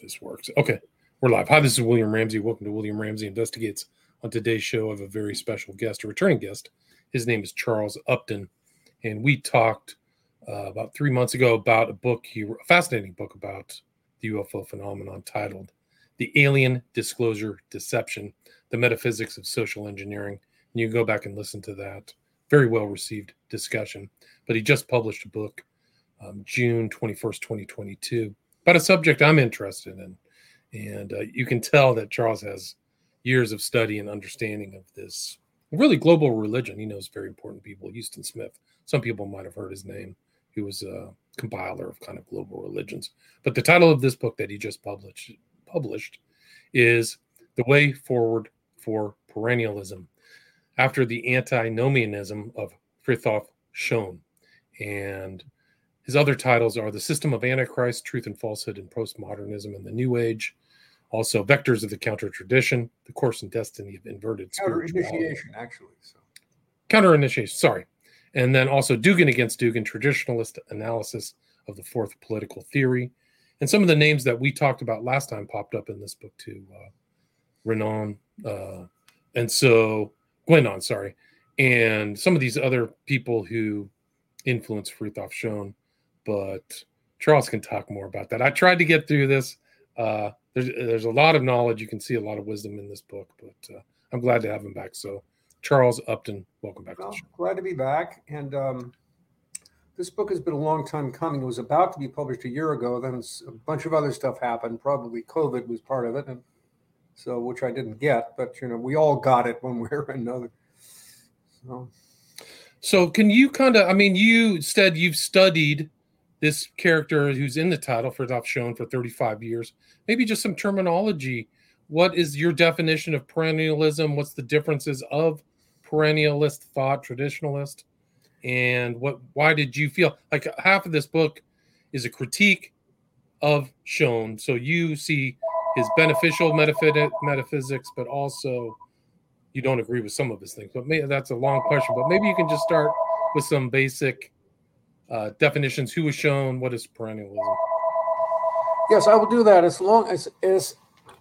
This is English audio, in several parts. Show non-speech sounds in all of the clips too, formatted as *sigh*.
this works. Okay, we're live. Hi, this is William Ramsey. Welcome to William Ramsey Investigates. On today's show, I have a very special guest, a returning guest. His name is Charles Upton, and we talked uh, about three months ago about a book he, a fascinating book about the UFO phenomenon titled "The Alien Disclosure Deception: The Metaphysics of Social Engineering." And you can go back and listen to that. Very well received discussion. But he just published a book, um, June twenty first, twenty twenty two, about a subject I'm interested in, and uh, you can tell that Charles has years of study and understanding of this really global religion. He knows very important people. Huston Smith. Some people might have heard his name. He was a compiler of kind of global religions. But the title of this book that he just published published is The Way Forward for Perennialism after the antinomianism of Frithjof Schuon. And his other titles are The System of Antichrist, Truth and Falsehood in Postmodernism and the New Age, also vectors of the counter tradition, the course and destiny of inverted counter initiation, actually. So. Counter initiation, sorry. And then also Dugin against Dugin, traditionalist analysis of the fourth political theory. And some of the names that we talked about last time popped up in this book too. Uh, Renan, uh, and so Guénon, sorry, and some of these other people who influenced Frithjof Schuon. But Charles can talk more about that. I tried to get through this. Uh, there's there's a lot of knowledge. You can see a lot of wisdom in this book, but uh, I'm glad to have him back. So, Charles Upton, welcome back. Well, glad to be back. And um, this book has been a long time coming. It was about to be published a year ago. Then a bunch of other stuff happened. Probably COVID was part of it, and so which I didn't get. But you know, we all got it one *laughs* way or another. So, so can you kind of? I mean, you said you've studied this character who's in the title Frithjof Schuon for 35 years. Maybe just some terminology. What is your definition of perennialism? What's the differences of perennialist thought, traditionalist? And what why did you feel like half of this book is a critique of Schuon? So you see his beneficial metaphysics, but also you don't agree with some of his things. But maybe that's a long question. But maybe you can just start with some basic uh, definitions. was Schuon? What is perennialism? Yes, I will do that as long as as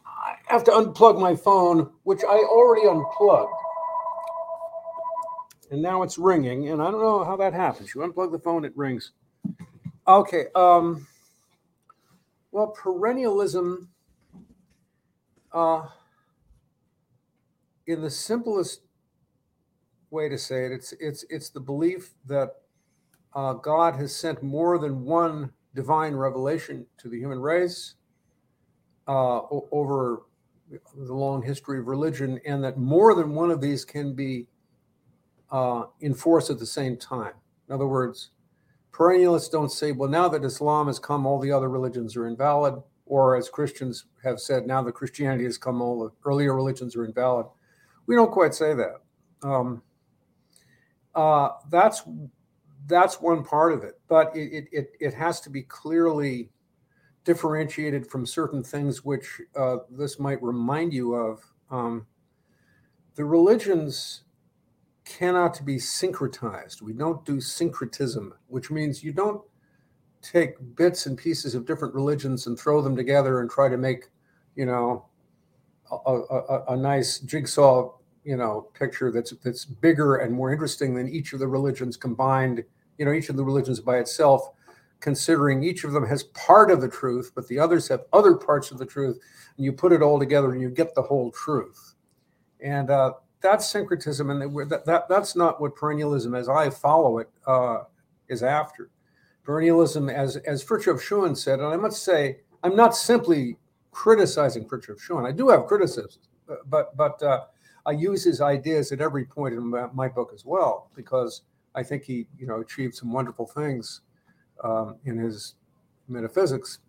I have to unplug my phone, which I already unplugged. And now it's ringing, and I don't know how that happens. You unplug the phone, it rings. Okay. Um, well, perennialism, uh, in the simplest way to say it, it's it's it's the belief that uh, God has sent more than one divine revelation to the human race uh, over the long history of religion, and that more than one of these can be uh, enforced at the same time. In other words, perennialists don't say, well, now that Islam has come, all the other religions are invalid. Or as Christians have said, now that Christianity has come, all the earlier religions are invalid. We don't quite say that. Um, uh, that's that's one part of it, but it, it, it has to be clearly differentiated from certain things which uh, this might remind you of. Um, the religions cannot be syncretized. We don't do syncretism, which means you don't take bits and pieces of different religions and throw them together and try to make, you know, a, a, a nice jigsaw you know picture that's that's bigger and more interesting than each of the religions combined. You know each of the religions by itself considering each of them has part of the truth but the others have other parts of the truth and you put it all together and you get the whole truth. And uh, that's syncretism and that, that that's not what perennialism as i follow it uh, is after. Perennialism as as Frithjof Schuon said and i must say i'm not simply criticizing Frithjof Schuon i do have criticisms but but uh, I use his ideas at every point in my, book as well because I think he, you know, achieved some wonderful things um, in his metaphysics.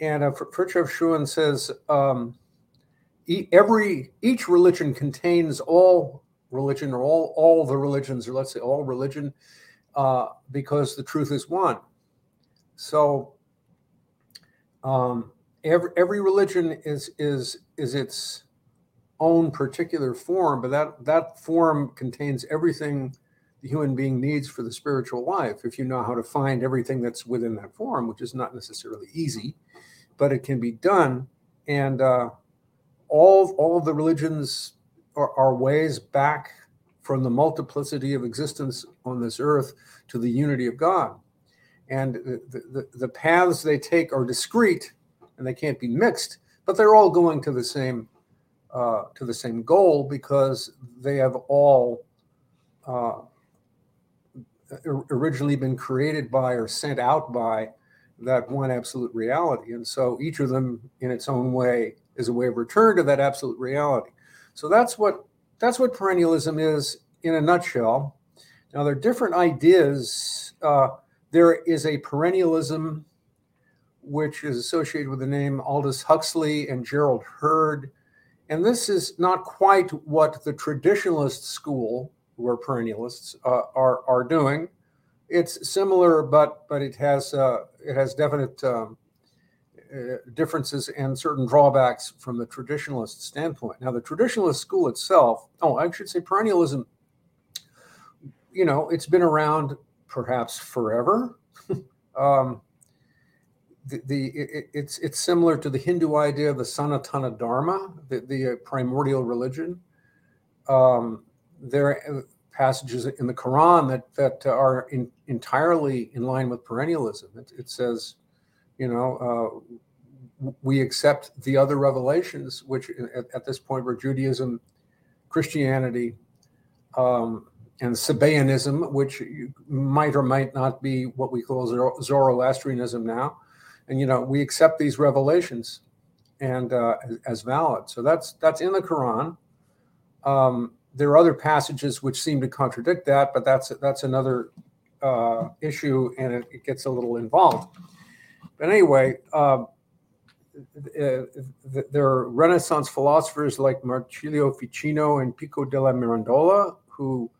And uh, Frithjof Schuon says um, every each religion contains all religion or all all the religions or let's say all religion uh, because the truth is one. So um, every every religion is is is its own particular form, but that that form contains everything the human being needs for the spiritual life. If you know how to find everything that's within that form, which is not necessarily easy, but it can be done. And uh, all all of the religions are, are ways back from the multiplicity of existence on this earth to the unity of God. And the, the, the paths they take are discrete and they can't be mixed, but they're all going to the same uh, to the same goal because they have all uh, originally been created by or sent out by that one absolute reality. And so each of them, in its own way, is a way of return to that absolute reality. So that's what that's what perennialism is in a nutshell. Now there are different ideas. Uh, there is a perennialism which is associated with the name Aldous Huxley and Gerald Heard. And this is not quite what the traditionalist school, who are perennialists, uh, are, are doing. It's similar, but but it has uh, it has definite um, uh, differences and certain drawbacks from the traditionalist standpoint. Now, the traditionalist school itself, oh, I should say perennialism, you know, it's been around perhaps forever. *laughs* um, the, it, it's it's similar to the Hindu idea of the Sanatana Dharma, the, the uh, primordial religion. Um, there are passages in the Quran that that are in, entirely in line with perennialism. It, it says, you know, uh, we accept the other revelations, which at, at, this point were Judaism, Christianity, um, and Sabaeanism, which might or might not be what we call Zoroastrianism now. And you know, we accept these revelations and uh, as valid. So that's that's in the Quran. Um, there are other passages which seem to contradict that, but that's that's another uh, issue, and it, it, gets a little involved. But anyway, uh, there are Renaissance philosophers like Marsilio Ficino and Pico della Mirandola who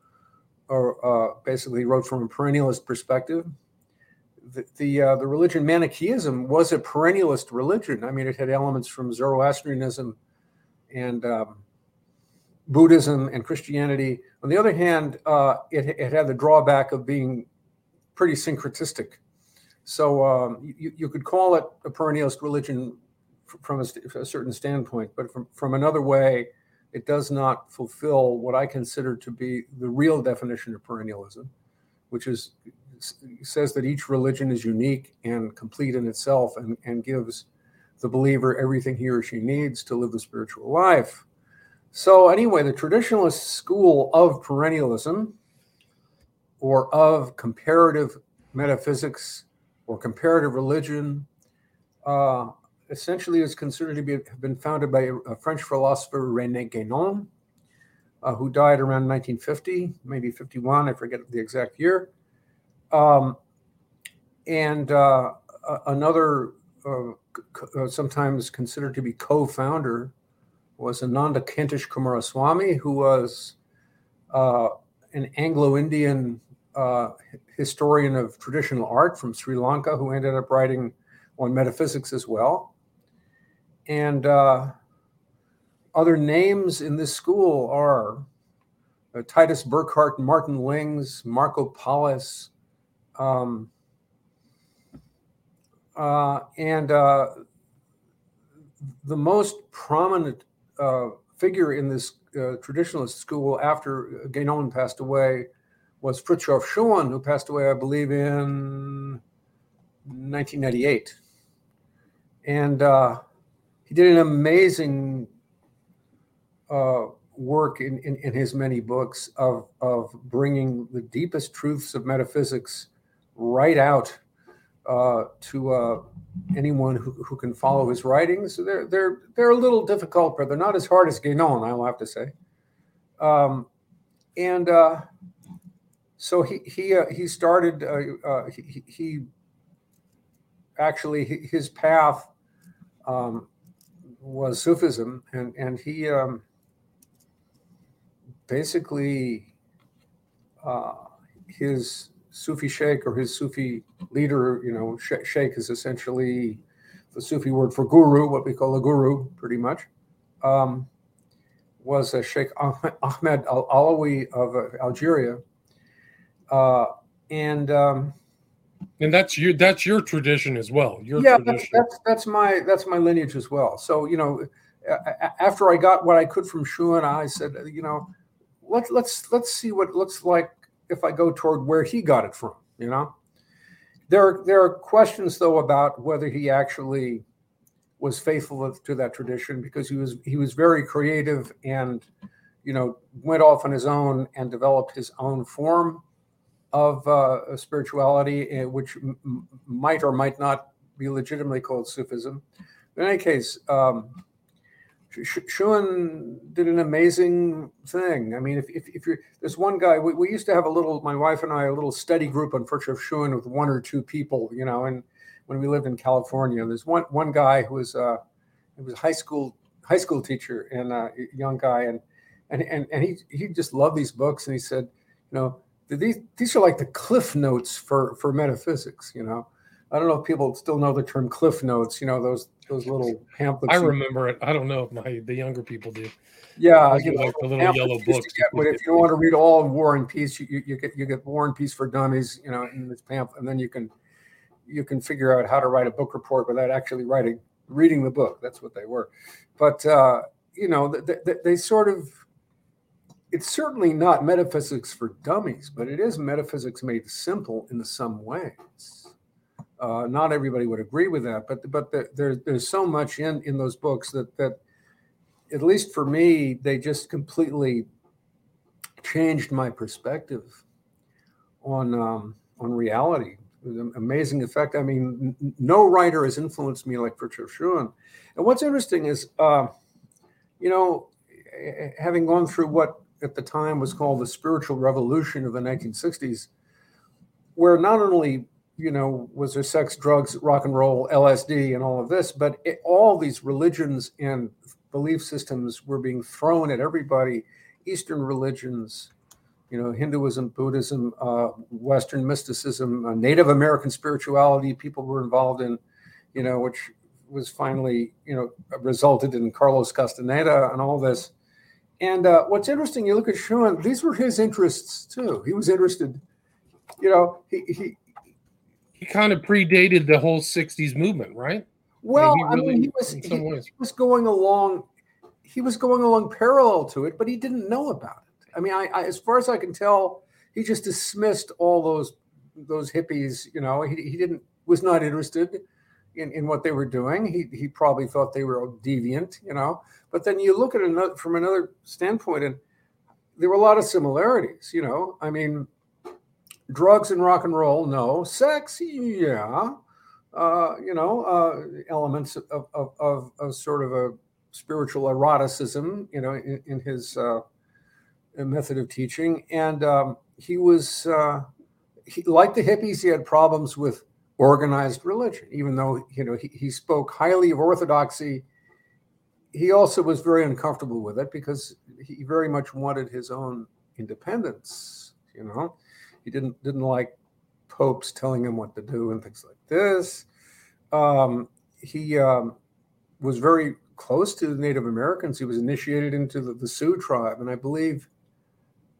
are uh, basically wrote from a perennialist perspective. The the, uh, the, religion Manichaeism was a perennialist religion. I mean, it had elements from Zoroastrianism and um, Buddhism and Christianity. On the other hand, uh, it, it, had the drawback of being pretty syncretistic. So um, you, you, could call it a perennialist religion from a, a, certain standpoint, but from, from another way, it does not fulfill what I consider to be the real definition of perennialism, which is says that each religion is unique and complete in itself and, and gives the believer everything he or she needs to live the spiritual life. So, anyway, the traditionalist school of perennialism or of comparative metaphysics or comparative religion uh, essentially is considered to be, have been founded by a French philosopher, Rene Guénon, uh, who died around 1950, maybe 51, I forget the exact year. Um, and uh, another, uh, uh, sometimes considered to be co founder, was Ananda Kentish Coomaraswamy, who was uh, an Anglo Indian uh, historian of traditional art from Sri Lanka, who ended up writing on metaphysics as well. And uh, other names in this school are Titus Burckhardt, Martin Lings, Marco Pallis, um, uh, and uh, the most prominent uh, figure in this uh, traditionalist school after Guénon passed away was Frithjof Schuon, who passed away, I believe, in 1998. And uh, he did an amazing uh, work in, in, in, his many books of, of bringing the deepest truths of metaphysics right out uh, to uh, anyone who, who can follow his writings. They're they're they're a little difficult, but they're not as hard as Guénon, I'll have to say. Um, and uh, so he he uh, he started. Uh, uh, he, he, actually his path um, was Sufism, and and he um, basically his Sufi sheikh or his Sufi leader, you know, sheikh is essentially the Sufi word for guru, what we call a guru, pretty much, um, was a Sheikh Ahmed Al Alawi of uh, Algeria. Uh, and um, And that's your that's your tradition as well. Your yeah, tradition. That's, that's that's my that's my lineage as well. So you know, after I got what I could from Schuon, I said, you know, let's let's let's see what it looks like if I go toward where he got it from. You know, there there are questions though about whether he actually was faithful to that tradition because he was he was very creative and you know went off on his own and developed his own form of uh, spirituality, eh, which m- might or might not be legitimately called Sufism. In any case, um, Schuon did an amazing thing. I mean, if, if, if you're, there's one guy, we, we, used to have a little, my wife and I, a little study group on Frithjof Schuon with one or two people, you know, and when we lived in California, there's one, one guy who was, uh, he was a high school, high school teacher and a young guy. And, and, and, and he, he just loved these books. And he said, you know, these, these are like the cliff notes for, for metaphysics, you know? I don't know if people still know the term cliff notes, you know, those those little pamphlets. I remember it. I don't know if my the younger people do. Yeah, you know, like the little yellow books. Get, but if you don't want to read all of War and Peace, you, you get you get War and Peace for Dummies, you know, in this pamphlet, and then you can you can figure out how to write a book report without actually writing reading the book. That's what they were. But uh, you know, they, they, they sort of it's certainly not metaphysics for dummies, but it is metaphysics made simple in some ways. Uh, not everybody would agree with that, but but the, there, there's so much in in those books that that at least for me they just completely changed my perspective on um, on reality. amazing effect. I mean, n- no writer has influenced me like Frithjof Schuon. And what's interesting is, uh, you know, having gone through what at the time was called the spiritual revolution of the 1960s, where not only you know, was there sex, drugs, rock and roll, LSD, and all of this? But it, all these religions and belief systems were being thrown at everybody. Eastern religions, you know, Hinduism, Buddhism, uh, Western mysticism, uh, Native American spirituality. People were involved in, you know, which was finally, you know, resulted in Carlos Castaneda and all this. And uh, what's interesting, you look at Schuon; these were his interests too. He was interested, you know, he he he kind of predated the whole 60s movement, right? Well, I mean, he, really, I mean, he was he, he, was going along he was going along parallel to it, but he didn't know about it. I mean, I, I as far as I can tell, he just dismissed all those those hippies, you know, he, he didn't was not interested in, in what they were doing. He he probably thought they were deviant, you know. But then you look at it from another standpoint, and there were a lot of similarities, you know. I mean, drugs and rock and roll, no. Sex, yeah. Uh, you know, uh, elements of, of, of, of, sort of a spiritual eroticism, you know, in, in his uh, method of teaching. And um, he was, uh, he, like the hippies, he had problems with organized religion, even though, you know, he, he spoke highly of orthodoxy. He also was very uncomfortable with it because he very much wanted his own independence, you know he didn't didn't like popes telling him what to do and things like this. Um, he um, was very close to the Native Americans. He was initiated into the, the, Sioux tribe, and I believe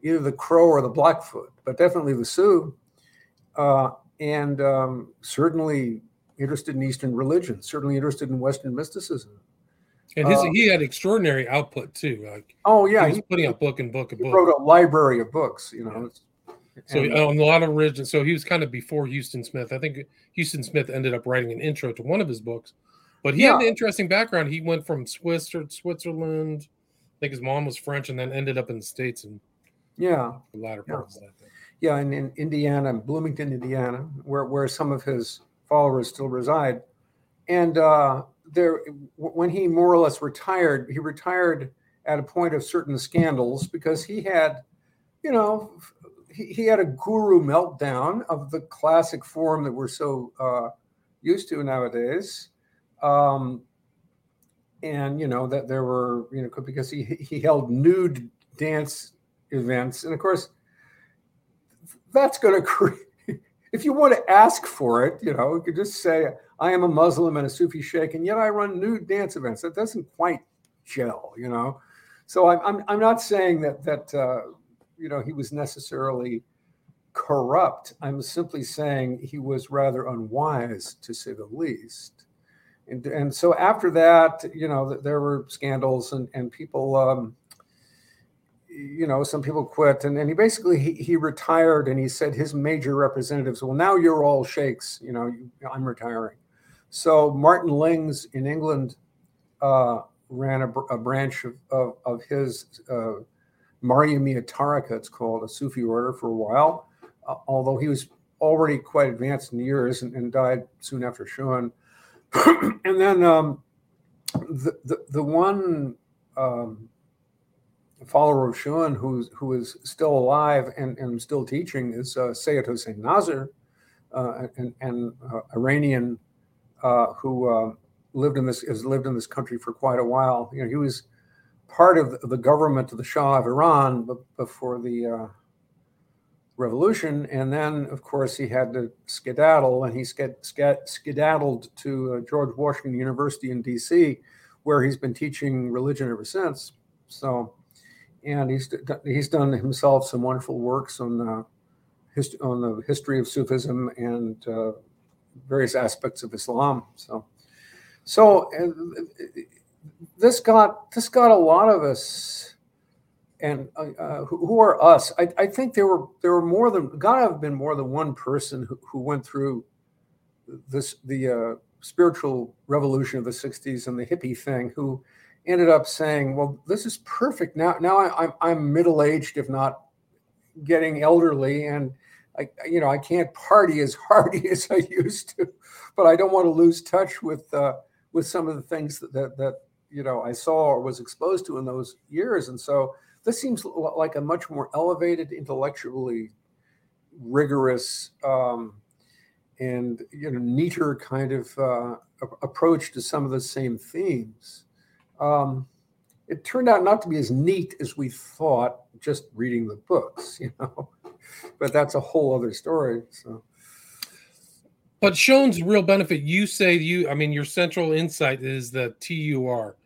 either the Crow or the Blackfoot, but definitely the Sioux. Uh, and um, certainly interested in Eastern religion, certainly interested in Western mysticism. And his, uh, he had extraordinary output too. Like, oh yeah, he was he, putting out book and book and book. Wrote a library of books. You know, yeah. So and, on a lot of original, so he was kind of before Huston Smith. I think Huston Smith ended up writing an intro to one of his books, but he yeah. had an interesting background. He went from Swiss or Switzerland. I think his mom was French, and then ended up in the states. And yeah, the latter yeah. part of that. Yeah, in, in Indiana, Bloomington, Indiana, where where some of his followers still reside, and uh, there when he more or less retired, he retired at a point of certain scandals because he had, you know, he, had a guru meltdown of the classic form that we're so uh, used to nowadays. Um, and you know that there were you know because he he held nude dance events. And of course that's going to create *laughs* if you want to ask for it you know you could just say i am a muslim and a sufi sheikh and yet i run nude dance events. That doesn't quite gel you know? So i'm i'm, I'm not saying that that uh, you know he was necessarily corrupt. I'm simply saying he was rather unwise, to say the least. And, and so after that, you know, there were scandals and, and people, um, you know, some people quit. And, and he basically, he, he retired and he said his major representatives, well, now you're all sheikhs, you know, I'm retiring. So Martin Lings in England uh, ran a, a, branch of, of, of his uh, Mariamia Tarika, it's called, a Sufi order for a while, uh, although he was already quite advanced in years and, and died soon after Schuon. *clears throat* and then um, the, the, the one um, follower of Schuon who's, who is still alive and, and still teaching is uh, Sayyid Hossein Nasr, uh, an, an uh, Iranian uh, who uh, lived in this has lived in this country for quite a while. You know, he was part of the government of the Shah of Iran before the uh, revolution, and then of course he had to skedaddle, and he skedaddled to uh, George Washington University in D.C., where he's been teaching religion ever since. So, and he's he's done himself some wonderful works on the on the history of Sufism and uh, various aspects of Islam. So, so this got this got a lot of us, and uh, uh, who, who, are us? I, I, think there were there were more than got to have been more than one person who, who went through this the uh, spiritual revolution of the '60s and the hippie thing who ended up saying, "Well, this is perfect now. Now I, I'm I'm middle aged, if not getting elderly, and." I, you know, I can't party as hardy *laughs* as I used to, but I don't want to lose touch with uh, with some of the things that, that, that you know I saw or was exposed to in those years. And so this seems like a much more elevated, intellectually rigorous, um, and you know neater kind of uh, approach to some of the same themes. Um, it turned out not to be as neat as we thought just reading the books, *laughs* you know but that's a whole other story. So. But Schuon's real benefit, you say you, I mean, your central insight is the TUR,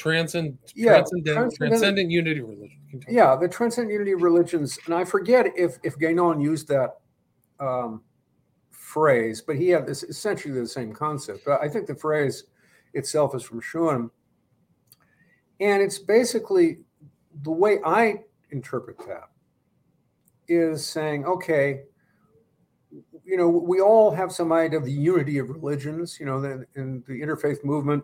transcend, yeah, transcendent, transcendent unity religion. Yeah, the transcendent unity religions, and I forget if if Guénon used that um, phrase, but he had this essentially the same concept. But I think the phrase itself is from Schuon, and it's basically the way I interpret that is saying, okay, you know, we all have some idea of the unity of religions, you know, and the interfaith movement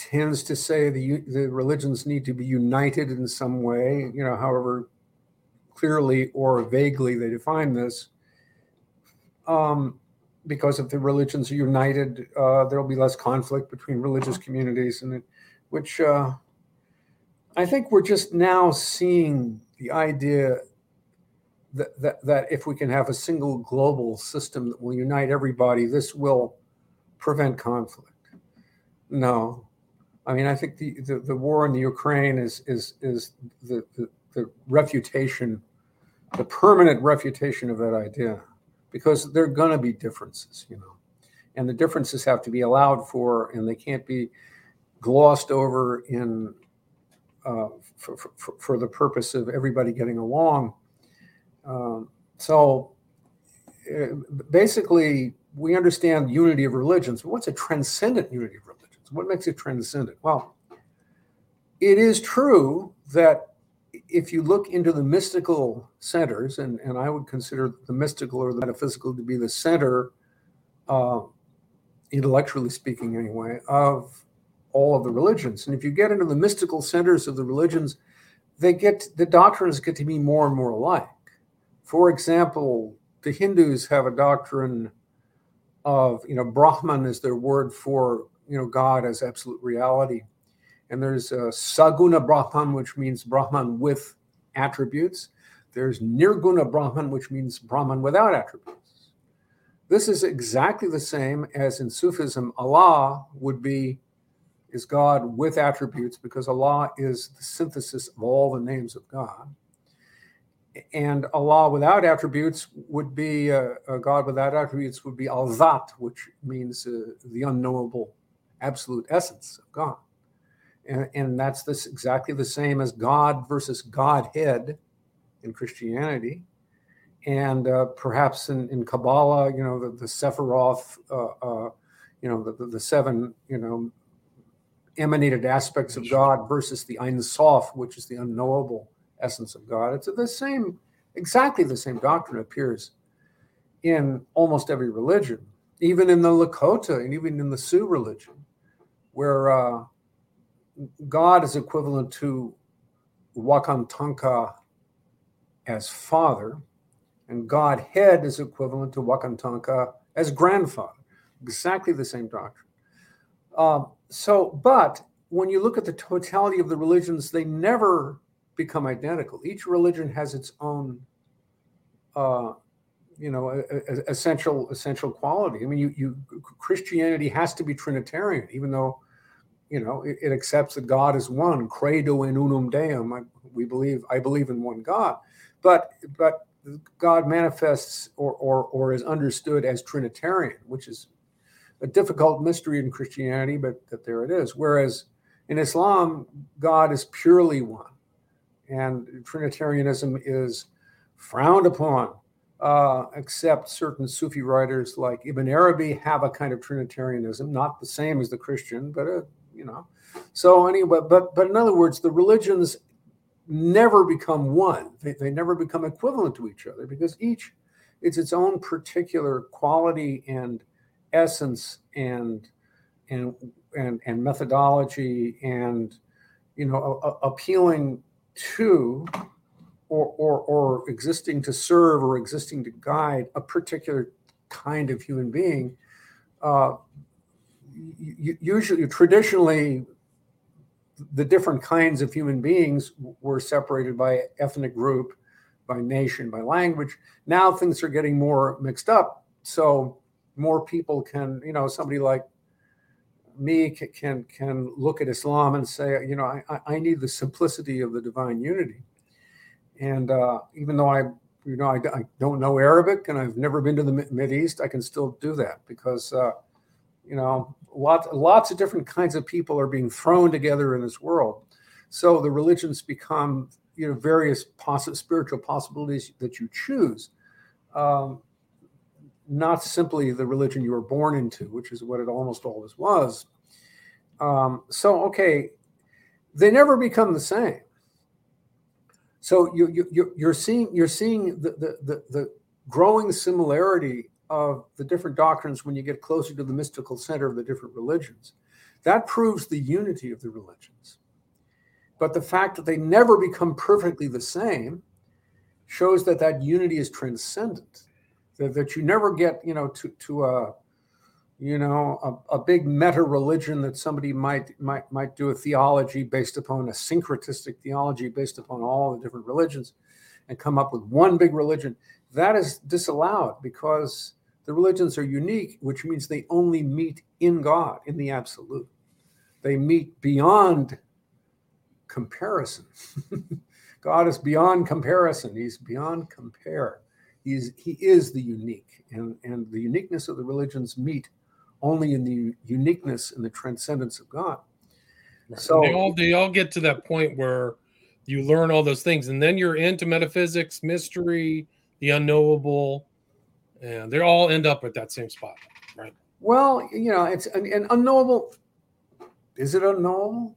tends to say the, the religions need to be united in some way, you know, however clearly or vaguely they define this. Um, because if the religions are united, uh, there'll be less conflict between religious communities, and it, which uh, I think we're just now seeing the idea that, that, that if we can have a single global system that will unite everybody, this will prevent conflict. No. I mean, I think the, the, the war in the Ukraine is, is, is the, the, the refutation, the permanent refutation of that idea, because there are going to be differences, you know, and the differences have to be allowed for, and they can't be glossed over in uh, for, for, for, the purpose of everybody getting along. Um, so uh, basically, we understand unity of religions. But What's a transcendent unity of religions? What makes it transcendent? Well, it is true that if you look into the mystical centers, and, and I would consider the mystical or the metaphysical to be the center, uh, intellectually speaking, anyway, of all of the religions. And if you get into the mystical centers of the religions, they get the doctrines get to be more and more alike. For example, the Hindus have a doctrine of you know Brahman is their word for you know God as absolute reality, and there's a Saguna Brahman, which means Brahman with attributes. There's Nirguna Brahman, which means Brahman without attributes. This is exactly the same as in Sufism. Allah would be is God with attributes because Allah is the synthesis of all the names of God. And Allah without attributes would be uh, a God without attributes would be Al Zat, which means uh, the unknowable absolute essence of God. And, and that's this exactly the same as God versus Godhead in Christianity. and uh, perhaps in, in Kabbalah, you know, the, the Sephiroth, uh, uh, you know, the, the, seven, you know, emanated aspects of God versus the Ein Sof, which is the unknowable essence of God. It's the same, exactly the same doctrine appears in almost every religion, even in the Lakota and even in the Sioux religion, where uh, God is equivalent to Wakantanka as father, and Godhead is equivalent to Wakantanka as grandfather. Exactly the same doctrine. Um, so, but when you look at the totality of the religions, they never become identical. Each religion has its own, uh, you know, essential essential quality. I mean, you, you Christianity has to be Trinitarian, even though, you know, it, it accepts that God is one. Credo in unum Deum. I, we believe. I believe in one God, but but God manifests or, or, or is understood as Trinitarian, which is a difficult mystery in Christianity, but that there it is. Whereas in Islam, God is purely one, and Trinitarianism is frowned upon, uh, except certain Sufi writers like Ibn Arabi have a kind of Trinitarianism, not the same as the Christian, but a, uh, you know. So anyway, but but in other words, the religions never become one. They, they never become equivalent to each other because each it's its own particular quality and essence and and and, and methodology and you know a, a appealing to or, or or existing to serve or existing to guide a particular kind of human being uh, usually traditionally the different kinds of human beings were separated by ethnic group, by nation, by language. Now things are getting more mixed up. So more people can, you know, somebody like me can can look at Islam and say, you know, I, I need the simplicity of the divine unity. And uh, even though I, you know, I, I, don't know Arabic and I've never been to the Mid East, I can still do that because, uh, you know, lots lots of different kinds of people are being thrown together in this world. So the religions become you know various poss- spiritual possibilities that you choose, um, not simply the religion you were born into, which is what it almost always was. Um, so okay, they never become the same. So you, you you're seeing you're seeing the the the, the growing similarity of the different doctrines when you get closer to the mystical center of the different religions. That proves the unity of the religions. But the fact that they never become perfectly the same shows that that unity is transcendent. That, that you never get, you know, to, to a, you know, a, a big meta religion that somebody might might might do a theology based upon a syncretistic theology based upon all the different religions and come up with one big religion. That is disallowed because the religions are unique, which means they only meet in God, in the absolute. They meet beyond comparison. *laughs* God is beyond comparison. He's beyond compare. He's he is the unique, and and the uniqueness of the religions meet only in the uniqueness and the transcendence of God. Right. So they all they all get to that point where you learn all those things, and then you're into metaphysics, mystery, the unknowable, and they all end up at that same spot, right? Well, you know, it's an, an unknowable. Is it unknowable?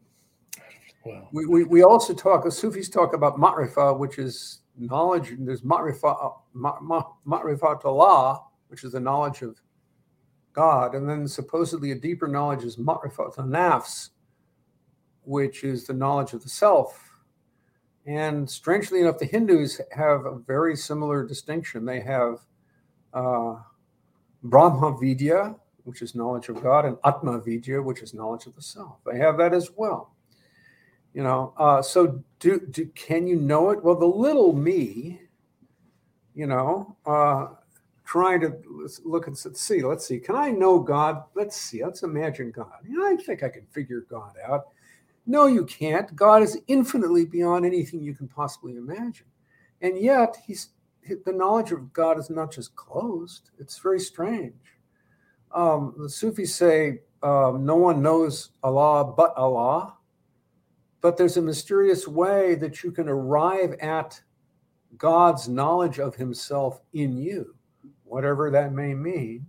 Well, we, we, we also talk, the Sufis talk about ma'rifa, which is knowledge. And there's ma'rifa, ma, ma, which is the knowledge of God. And then supposedly a deeper knowledge is ma'rifat nafs, which is the knowledge of the self. And strangely enough, the Hindus have a very similar distinction. They have uh, Brahma Vidya, which is knowledge of God, and Atma Vidya, which is knowledge of the self. They have that as well. You know, uh, so do, do can you know it? Well, the little me, you know, uh, trying to look and see, let's see, can I know God? Let's see, let's imagine God. You know, I think I can figure God out. No, you can't. God is infinitely beyond anything you can possibly imagine. And yet, he's the knowledge of God is not just closed. It's very strange. Um, the Sufis say um, no one knows Allah but Allah, but there's a mysterious way that you can arrive at God's knowledge of himself in you, whatever that may mean.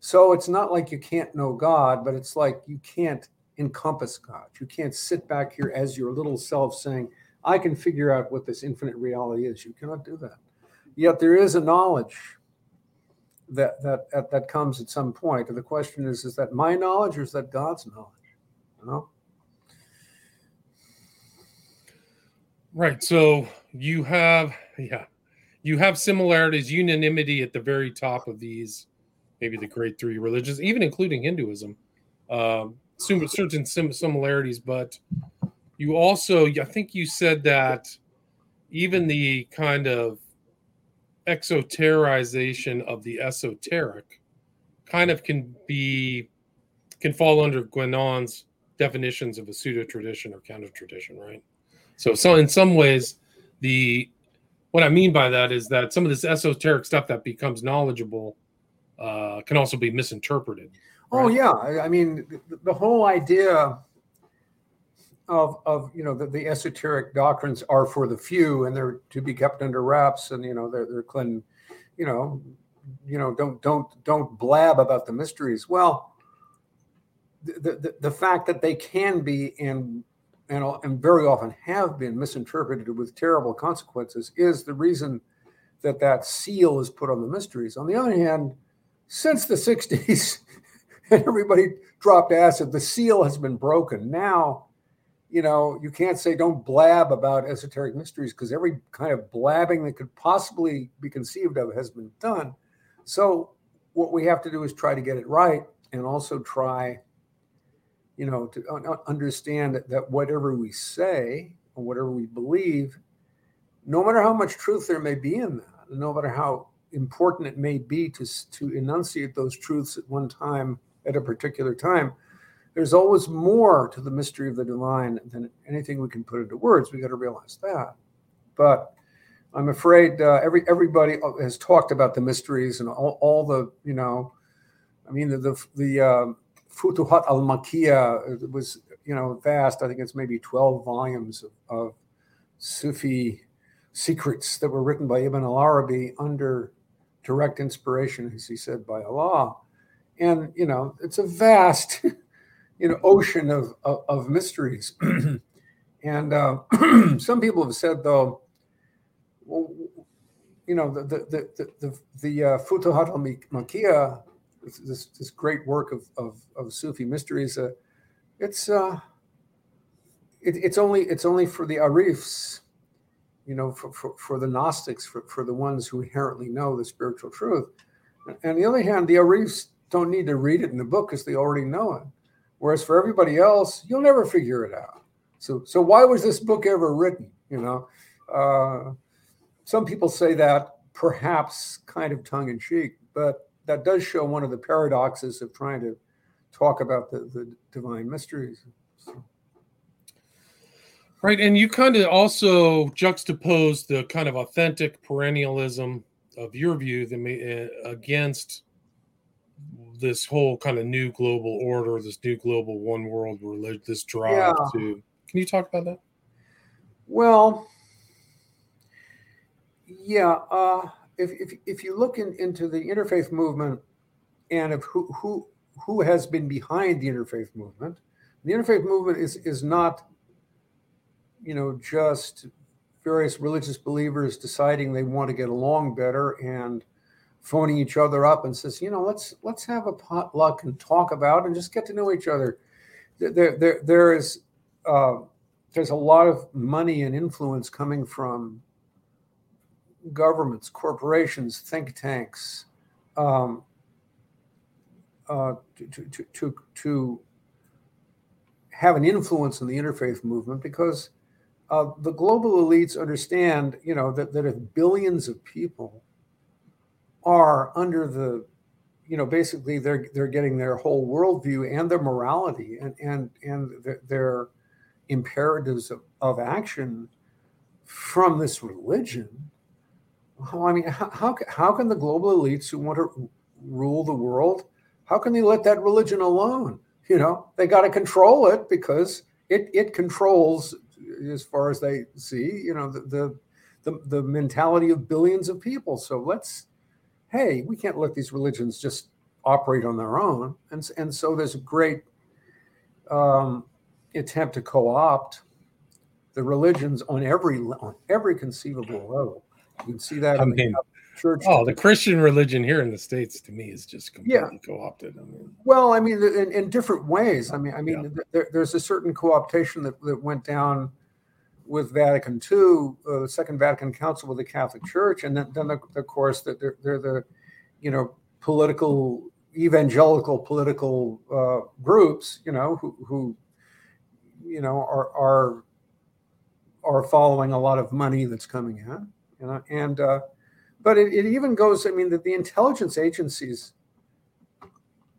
So it's not like you can't know God, but it's like you can't encompass God. You can't sit back here as your little self saying, I can figure out what this infinite reality is. You cannot do that. Yet there is a knowledge that that that comes at some point. And the question is, is that my knowledge or is that God's knowledge? You know? Right. So you have yeah, you have similarities, unanimity at the very top of these, maybe the great three religions, even including Hinduism. Um, certain similarities, but you also, I think you said that even the kind of exoterization of the esoteric kind of can be can fall under Guénon's definitions of a pseudo tradition or counter tradition, right? So, so in some ways, the what I mean by that is that some of this esoteric stuff that becomes knowledgeable uh, can also be misinterpreted. Oh, right? Oh yeah, I mean the, the whole idea of of you know the, the esoteric doctrines are for the few and they're to be kept under wraps and you know they're they're clean, you know, you know don't don't don't blab about the mysteries. Well, the the, the fact that they can be and and, and very often have been misinterpreted with terrible consequences is the reason that that seal is put on the mysteries. On the other hand, since the *laughs* 60s, and everybody dropped acid, the seal has been broken. Now you know, you can't say don't blab about esoteric mysteries because every kind of blabbing that could possibly be conceived of has been done. So what we have to do is try to get it right and also try, you know, to understand that whatever we say or whatever we believe, no matter how much truth there may be in that, no matter how important it may be to, to enunciate those truths at one time at a particular time, there's always more to the mystery of the divine than anything we can put into words. We got to realize that. But I'm afraid uh, every everybody has talked about the mysteries and all, all the you know, I mean the the, the uh, Futuhat al Makkiyah was you know vast. I think it's maybe 12 volumes of, of Sufi secrets that were written by Ibn al Arabi under direct inspiration, as he said, by Allah. And you know, it's a vast *laughs* you know ocean of of, of mysteries. *clears throat* and uh, *clears throat* some people have said though, well, you know, the the the the, the uh, Futuhat al Makkiyah, this this great work of of, of Sufi mysteries, uh, it's uh, it, it's only it's only for the arifs, you know, for, for, for the Gnostics, for, for the ones who inherently know the spiritual truth. And on the other hand, the arifs don't need to read it in the book because they already know it. Whereas for everybody else, you'll never figure it out. So, so why was this book ever written? You know, uh, some people say that perhaps kind of tongue in cheek, but that does show one of the paradoxes of trying to talk about the, the divine mysteries. So. Right. And you kind of also juxtapose the kind of authentic perennialism of your view that may, uh, against this whole kind of new global order, this new global one world religion, this drive yeah. to. Can you talk about that? Well, yeah. Uh, if, if if you look in, into the interfaith movement and of who who who has been behind the interfaith movement, the interfaith movement is is not, you know, just various religious believers deciding they want to get along better and phoning each other up and says, you know, let's let's have a potluck and talk about and just get to know each other. There there there is uh, there's a lot of money and influence coming from governments, corporations, think tanks, um, uh, to, to, to, to have an influence in the interfaith movement because uh, the global elites understand, you know, that, that if billions of people are under the you know basically they're they're getting their whole worldview and their morality and and and their imperatives of, of action from this religion i mean how, how can the global elites who want to rule the world how can they let that religion alone you know they got to control it because it it controls as far as they see you know the, the the, the mentality of billions of people. So let's, hey, we can't let these religions just operate on their own. And, and so there's a great um, attempt to co-opt the religions on every on every conceivable level. You can see that I in the mean, church. Oh, the Christian religion here in the states to me is just Yeah. completely co-opted. I mean, Well, I mean, in, in different ways. I mean, I mean, Yeah. there, there's a certain co-optation that, that went down with Vatican II, uh, the Second Vatican Council with the Catholic Church, and then, then of of course, that they're, they're the, you know, political evangelical political uh, groups, you know, who, who, you know, are are are following a lot of money that's coming in, you know, and uh, but it, it even goes. I mean, that the intelligence agencies.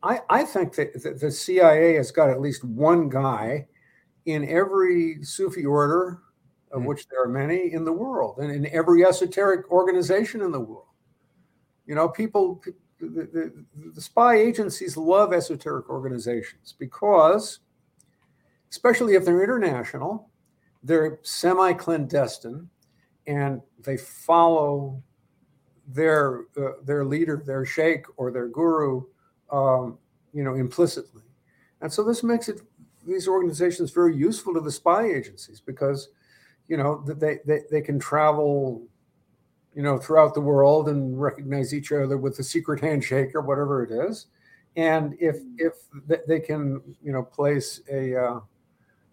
I, I think that the, the CIA has got at least one guy in every Sufi order, of Hmm. which there are many in the world, and in every esoteric organization in the world. You know, people, the, the, the spy agencies love esoteric organizations because, especially if they're international, they're semi clandestine and they follow their uh, their leader, their sheikh or their guru, um, you know, implicitly. And so this makes it these organizations very useful to the spy agencies because, you know, they, they they can travel, you know, throughout the world and recognize each other with a secret handshake or whatever it is. And if if they can, you know, place a uh,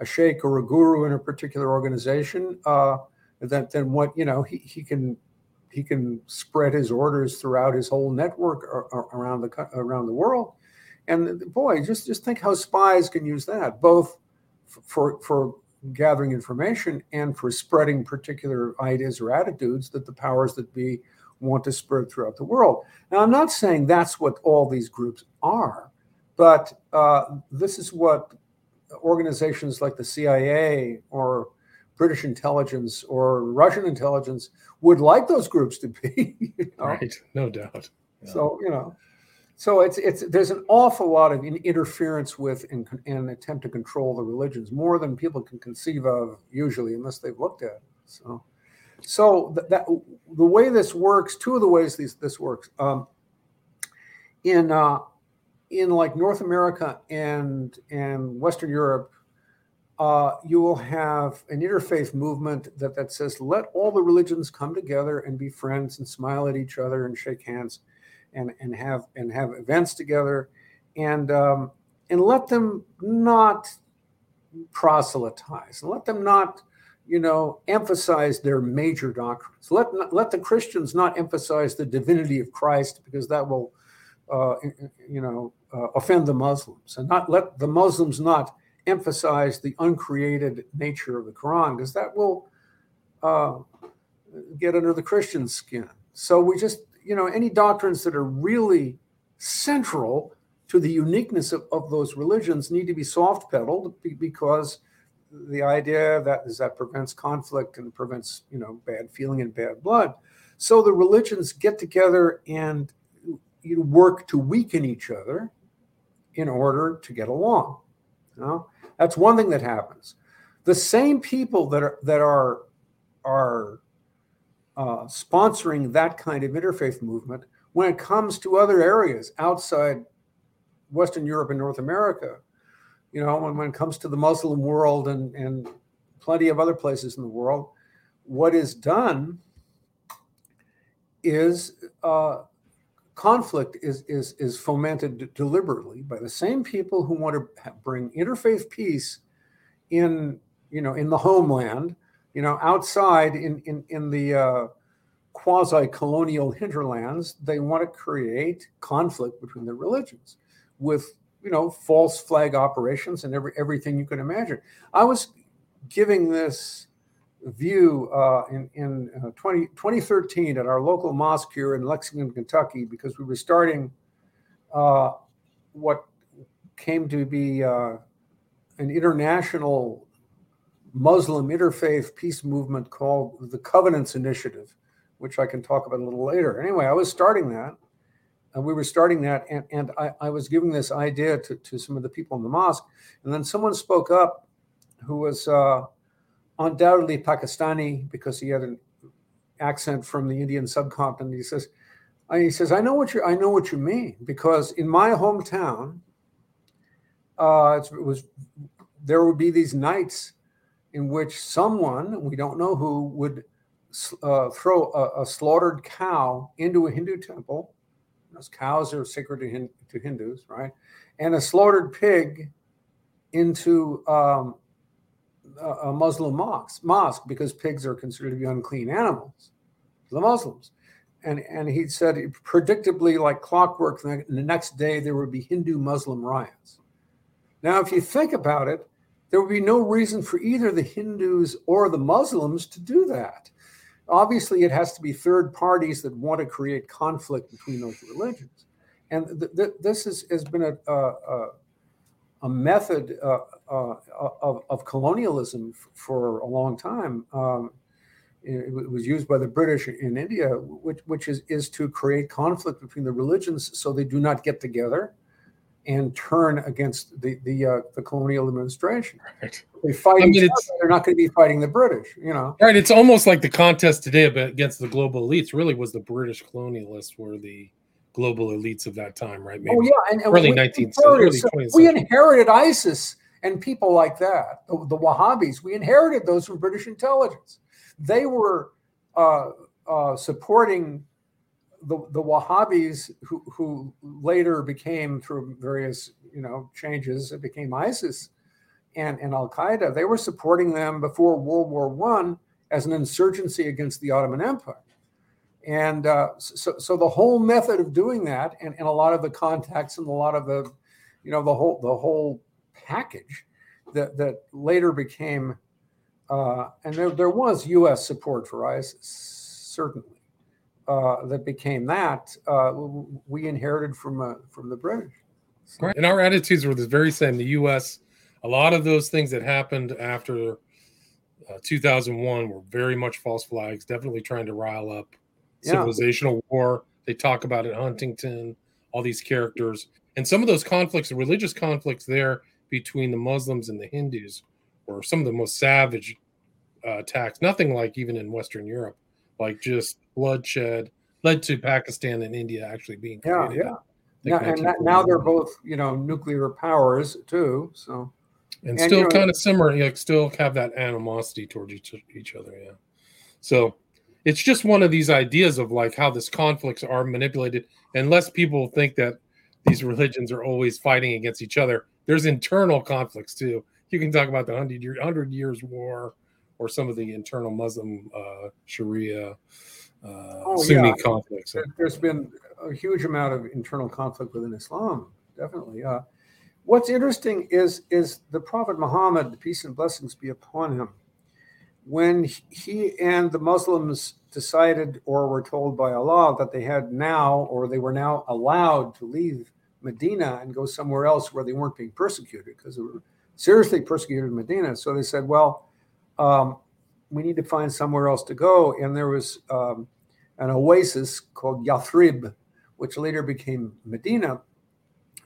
a sheikh or a guru in a particular organization, uh, that then what you know he, he can he can spread his orders throughout his whole network ar- ar- around the around the world. And boy, just just think how spies can use that both for for gathering information and for spreading particular ideas or attitudes that the powers that be want to spread throughout the world. Now, I'm not saying that's what all these groups are, but uh, this is what organizations like the CIA or British intelligence or Russian intelligence would like those groups to be. *laughs* you know? right? No doubt. Yeah. So you know, so it's it's there's an awful lot of in- interference with and, and attempt to control the religions more than people can conceive of usually, unless they've looked at it. So, so th- that the way this works, two of the ways these this works, um, in uh, in like North America and and Western Europe, uh, you will have an interfaith movement that that says let all the religions come together and be friends and smile at each other and shake hands, and and have and have events together, and um, and let them not proselytize, and let them not you know emphasize their major doctrines. Let let the Christians not emphasize the divinity of Christ because that will uh, you know uh, offend the Muslims, and not let the Muslims not emphasize the uncreated nature of the Quran because that will uh, get under the Christian skin. So we just, you know, any doctrines that are really central to the uniqueness of, of those religions need to be soft pedaled because the idea that is that prevents conflict and prevents, you know, bad feeling and bad blood. So the religions get together and you know, work to weaken each other in order to get along. You know? That's one thing that happens. The same people that are that are are uh, sponsoring that kind of interfaith movement when it comes to other areas outside Western Europe and North America, you know, when, when it comes to the Muslim world and, and plenty of other places in the world, what is done is uh, conflict is, is, is fomented deliberately by the same people who want to bring interfaith peace in, you know, in the homeland, you know, outside in, in, in the uh, quasi-colonial hinterlands, they want to create conflict between the religions with, you know, false flag operations and every, everything you can imagine. I was giving this view uh, in, in uh, 20, 2013 at our local mosque here in Lexington, Kentucky, because we were starting uh, what came to be uh, an international Muslim interfaith peace movement called the Covenants Initiative, which I can talk about a little later. Anyway, I was starting that. And we were starting that, and, and I, I was giving this idea to, to some of the people in the mosque. And then someone spoke up who was uh, undoubtedly Pakistani because he had an accent from the Indian subcontinent. He says, he says, I know what you I know what you mean because in my hometown, uh, it was there would be these nights in which someone we don't know who would uh, throw a, a, slaughtered cow into a Hindu temple. Those cows are sacred to, Hin- to Hindus, right? And a slaughtered pig into um, a, Muslim mosque, mosque because pigs are considered to be unclean animals, the Muslims. And, and he said, predictably, like clockwork, the next day there would be Hindu Muslim riots. Now, if you think about it, there would be no reason for either the Hindus or the Muslims to do that. Obviously, it has to be third parties that want to create conflict between those religions. And th- th- this is, has been a, a, a method uh, uh, of, of, colonialism f- for a long time. Um, it, it, was used by the British in India, which, which is, is to create conflict between the religions so they do not get together and turn against the the, uh, the colonial administration. Right. They fight I mean, other, they're not going to be fighting the British, you know. Right. It's almost like the contest today against the global elites really was the British colonialists were the global elites of that time, right? Maybe oh yeah, and, and early nineteenth century. We inherited ISIS and people like that, the, the, Wahhabis. We inherited those from British intelligence. They were uh, uh, supporting the, the Wahhabis who, who later became through various you know changes it became ISIS and, and Al Qaeda they were supporting them before World War One as an insurgency against the Ottoman Empire and uh, so, so the whole method of doing that and, and a lot of the contacts and a lot of the you know the whole the whole package that that later became uh, and there, there was U.S. support for ISIS certainly uh, that became that uh, we inherited from uh, from the British. So. Right. And our attitudes were the very same. The U.S. A lot of those things that happened after uh, 2001 were very much false flags. Definitely trying to rile up yeah. civilizational war. They talk about it, Huntington, all these characters, and some of those conflicts, the religious conflicts there between the Muslims and the Hindus, were some of the most savage uh, attacks. Nothing like even in Western Europe like just bloodshed led to Pakistan and India actually being. Yeah, yeah. yeah and that, now they're both, you know, nuclear powers too. So and, and still you know, kind of similar, like still have that animosity towards each, each other. Yeah. So it's just one of these ideas of like how this conflicts are manipulated. Unless people think that these religions are always fighting against each other, there's internal conflicts too. You can talk about the hundred year, hundred years war, or some of the internal Muslim uh, Shia uh, oh, Sunni yeah. conflicts. There's been a huge amount of internal conflict within Islam, definitely. Uh, what's interesting is is the Prophet Muhammad, peace and blessings be upon him, when he and the Muslims decided or were told by Allah that they had now or they were now allowed to leave Medina and go somewhere else where they weren't being persecuted because they were seriously persecuted in Medina. So they said, well, um, we need to find somewhere else to go. And there was um, an oasis called Yathrib, which later became Medina.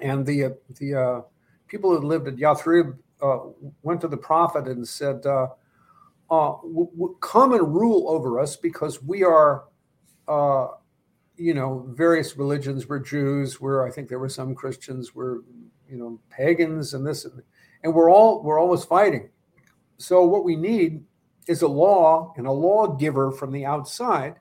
And the, uh, the uh, people who lived at Yathrib uh, went to the prophet and said, uh, uh, w- w- Come and rule over us because we are, uh, you know, various religions. We're Jews. We're, I think there were some Christians. We're, you know, pagans and this. And we're all, we're always fighting. So what we need is a law and a lawgiver from the outside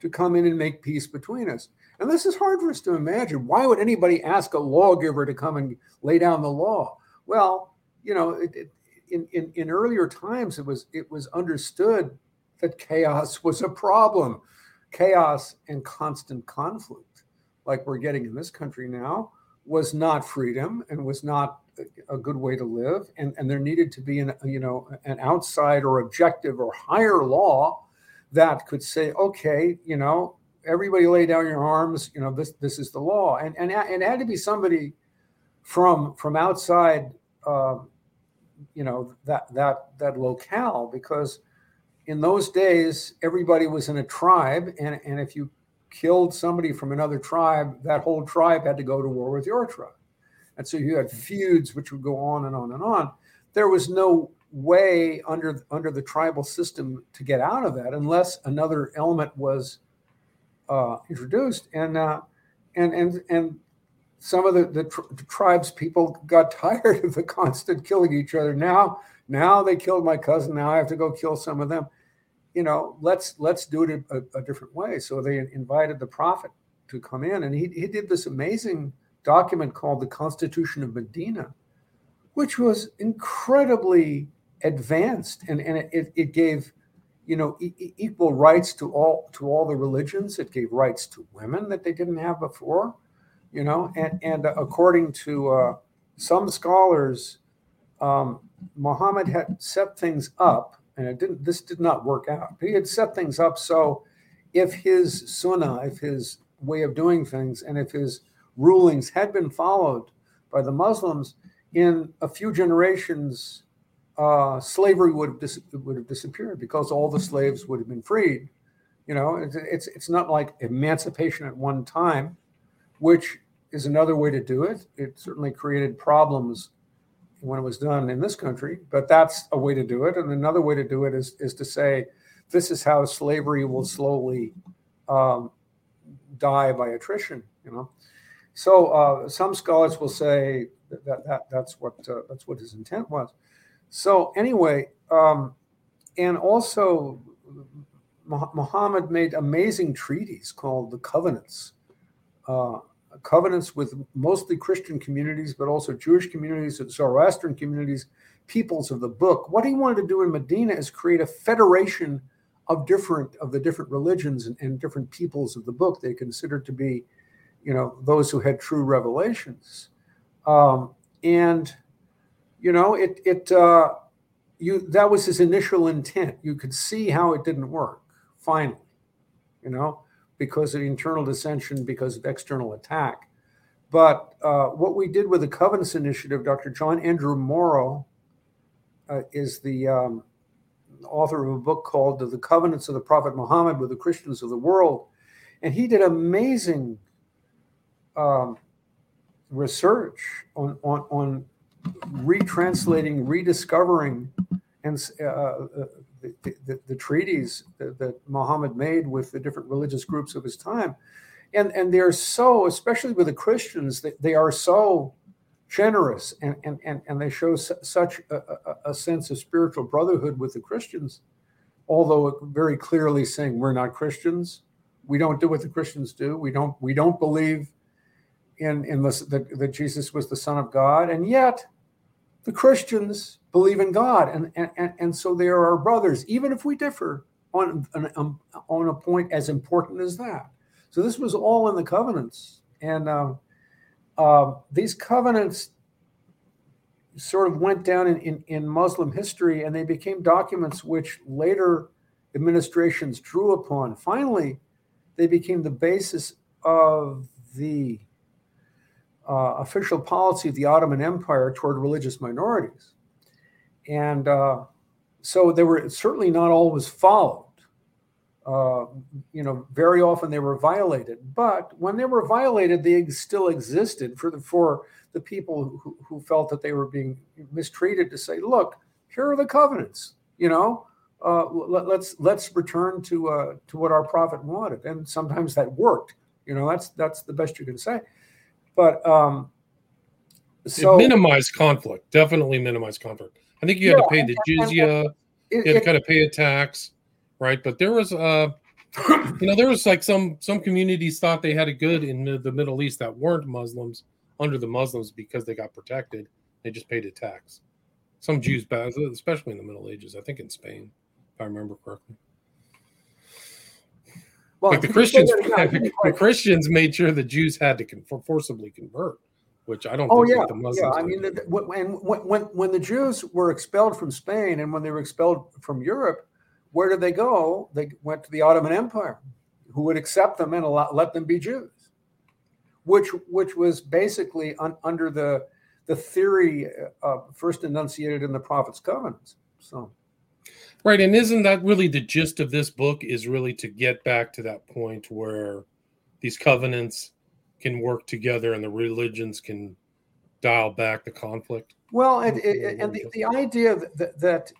to come in and make peace between us. And this is hard for us to imagine. Why would anybody ask a lawgiver to come and lay down the law? Well, you know, it, it, in, in, in earlier times, it was it was understood that chaos was a problem, chaos and constant conflict, like we're getting in this country now, was not freedom and was not a good way to live, and, and there needed to be an you know an outside or objective or higher law that could say, okay, you know, everybody lay down your arms, you know, this this is the law, and and and it had to be somebody from from outside, uh, you know, that that that locale because in those days everybody was in a tribe, and and if you killed somebody from another tribe, that whole tribe had to go to war with your tribe. And so you had feuds which would go on and on and on. There was no way under under the tribal system to get out of that unless another element was uh, introduced. And uh, and and and some of the, the, tr- the, tribes people got *laughs* tired of the constant killing each other. Now now they killed my cousin. Now i have to go kill some of them you know let's let's do it a, a different way. So they invited the prophet to come in and he, he did this amazing document called the constitution of medina which was incredibly advanced and, and it, it gave you know e- equal rights to all to all the religions. It gave rights to women that they didn't have before you know and and according to uh, some scholars um, muhammad had set things up and it didn't this did not work out he had set things up so if his sunnah if his way of doing things and if his rulings had been followed by the muslims in a few generations uh, slavery would have, dis- would have disappeared because all the slaves would have been freed. You know, it's, it's, it's not like emancipation at one time, which is another way to do it. It certainly created problems when it was done in this country, but that's a way to do it. And another way to do it is, is to say, this is how slavery will slowly um, die by attrition, you know. So uh, some scholars will say that, that that's what uh, that's what his intent was. So anyway, um, and also Muhammad made amazing treaties called the covenants. Uh, covenants with mostly Christian communities, but also Jewish communities and Zoroastrian communities, peoples of the book. What he wanted to do in Medina is create a federation of different of the different religions and, and different peoples of the book. They considered to be, you know, those who had true revelations. Um, and you know, it it uh, you that was his initial intent. You could see how it didn't work. Finally, you know, because of internal dissension, because of external attack. But uh, what we did with the Covenants Initiative, Dr. John Andrew Morrow uh, is the um, author of a book called The Covenants of the Prophet Muhammad with the Christians of the World. And he did amazing um, research on, on, on retranslating, rediscovering, and uh, uh, the, the, the, treaties that, that, Muhammad made with the different religious groups of his time. And, and they're so, especially with the Christians, they, they are so generous and, and, and, and they show su- such a, a, a, sense of spiritual brotherhood with the Christians, although very clearly saying we're not Christians. We don't do what the Christians do. We don't we don't believe in in the, that, that Jesus was the Son of God, and yet the Christians believe in God, and and, and so they are our brothers, even if we differ on an, um, on a point as important as that. So this was all in the covenants, and uh, uh, these covenants sort of went down in, in, in Muslim history, and they became documents which later administrations drew upon. Finally, they became the basis of the uh, official policy of the Ottoman Empire toward religious minorities. And uh, so they were certainly not always followed. Uh, you know, very often they were violated. But when they were violated, they still existed for the for the people who, who felt that they were being mistreated to say, look, here are the covenants. You know, uh, let, let's, let's return to uh, to what our prophet wanted, and sometimes that worked. You know, that's that's the best you can say. But um, so it minimized conflict. Definitely minimized conflict. I think you had yeah, to pay the jizya. You had to kind of pay a tax, right? But there was uh *coughs* you know, there was like some some communities thought they had it good in the Middle East that weren't Muslims under the Muslims because they got protected. They just paid a tax. Some Jews, especially in the Middle Ages, I think in Spain, if I remember correctly. Well, like the Christians, *laughs* the Christians made sure the Jews had to con- forcibly convert, which I don't. Oh yeah, yeah. I mean, the, when, when when the Jews were expelled from Spain and when they were expelled from Europe, where did they go? They went to the Ottoman Empire, who would accept them and allow, let them be Jews, which which was basically un, under the the theory uh, first enunciated in the Prophet's Covenants. So. Right, and isn't that really the gist of this book? Is really to get back to that point where these covenants can work together and the religions can dial back the conflict. Well, and, and the, the idea that, that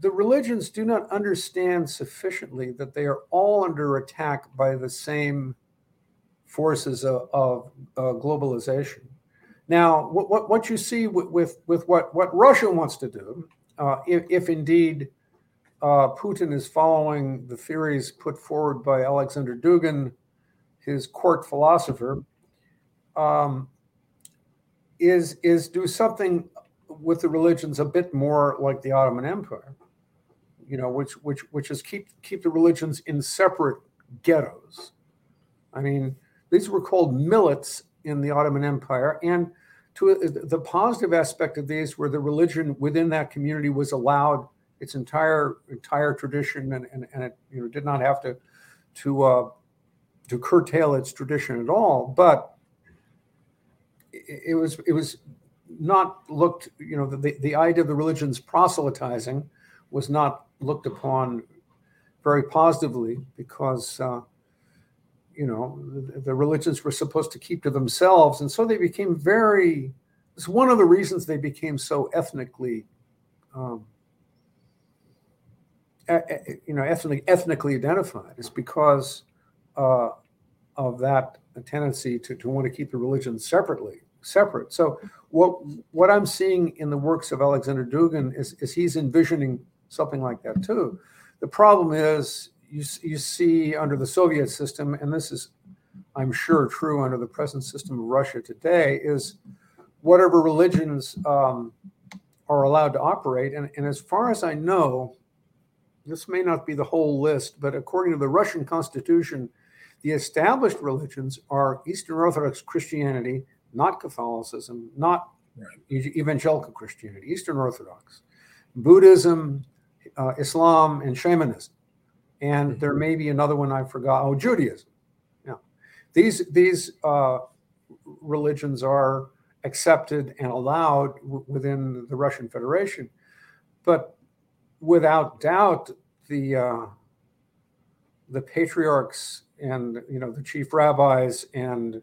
the religions do not understand sufficiently that they are all under attack by the same forces of, of uh, globalization. Now, what, what, what you see with, with, with, what, what Russia wants to do, uh, if, if, indeed uh, Putin is following the theories put forward by Alexander Dugin, his court philosopher, um, is, is do something with the religions a bit more like the Ottoman Empire, you know, which which which is keep keep the religions in separate ghettos. I mean, these were called millets in the Ottoman Empire, and to the positive aspect of these were the religion within that community was allowed its entire entire tradition, and and, and it you know did not have to to uh, to curtail its tradition at all, but it, it was it was not looked, you know, the, the idea of the religions proselytizing was not looked upon very positively because, uh, you know, the, the, religions were supposed to keep to themselves. And so they became very, it's one of the reasons they became so ethnically, um, you know, ethnically, ethnically identified is because uh, of that tendency to, to want to keep the religions separately separate. So what what I'm seeing in the works of Alexander Dugin is, is he's envisioning something like that too. The problem is you you see under the Soviet system, and this is I'm sure true under the present system of Russia today, is whatever religions um, are allowed to operate. And, and as far as I know, this may not be the whole list, but according to the Russian constitution, the established religions are Eastern Orthodox Christianity, not Catholicism, not right. evangelical Christianity, Eastern Orthodox, Buddhism, uh, Islam, and shamanism. And mm-hmm. there may be another one I forgot. Oh, Judaism. Yeah, these these uh, religions are accepted and allowed w- within the Russian Federation, but without doubt, the uh, the patriarchs and you know the chief rabbis and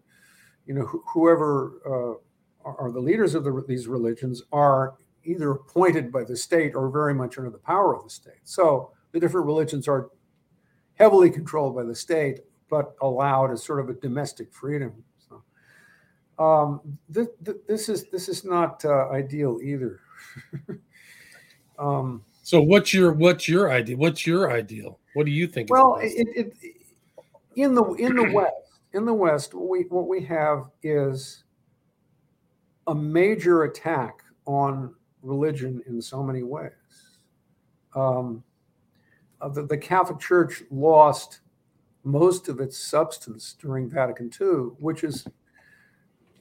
you know, wh- whoever uh, are the leaders of the, these religions are either appointed by the state or very much under the power of the state. So the different religions are heavily controlled by the state, but allowed as sort of a domestic freedom. So um, th- th- this is this is not uh, ideal either. *laughs* um, so what's your what's your idea? What's your ideal? What do you think? Well, it, it, in the in the West, in the West, what we, what we have is a major attack on religion in so many ways. Um, uh, the, the, Catholic Church lost most of its substance during Vatican II, which is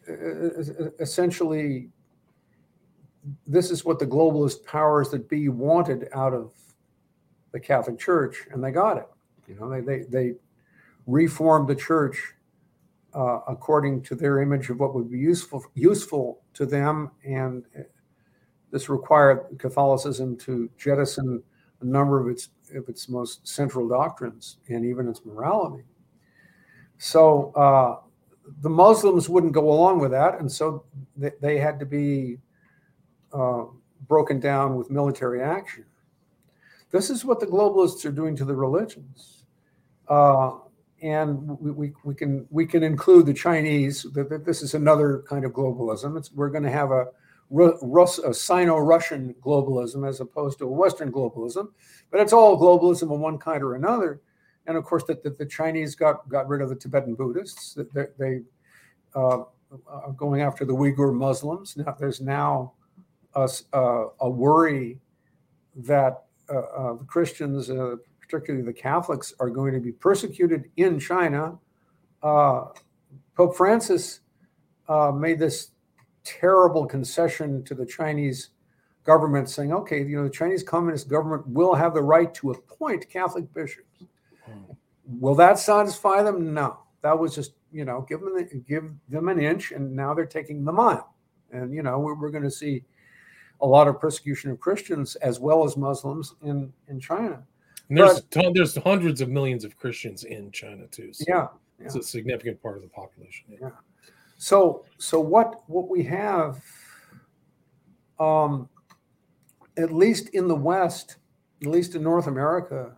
uh, essentially this is what the globalist powers that be wanted out of the Catholic Church, and they got it. You know, they they, they reformed the church uh, according to their image of what would be useful useful to them, and this required Catholicism to jettison a number of its of its most central doctrines and even its morality. So uh, the Muslims wouldn't go along with that, and so they, they had to be uh, broken down with military action. This is what the globalists are doing to the religions. Uh, and we, we, we, can we can include the Chinese. That this is another kind of globalism. It's, we're going to have a, a Sino-Russian globalism as opposed to a Western globalism, but it's all globalism of one kind or another. And of course, that the, the, Chinese got got rid of the Tibetan Buddhists. They, they uh, are going after the Uyghur Muslims. Now there's now a, a worry that uh, uh, the Christians, uh, particularly the Catholics, are going to be persecuted in China. Uh, Pope Francis uh, made this terrible concession to the Chinese government, saying, "Okay, you know, the Chinese Communist government will have the right to appoint Catholic bishops." Hmm. Will that satisfy them? No. That was just, you know, give them the, give them an inch, and now they're taking the mile. And you know, we're, we're going to see a lot of persecution of Christians as well as Muslims in in China. And there's but, ton, there's hundreds of millions of Christians in China too. So yeah, yeah, it's a significant part of the population. Yeah. So so what what we have um, at least in the West, at least in North America,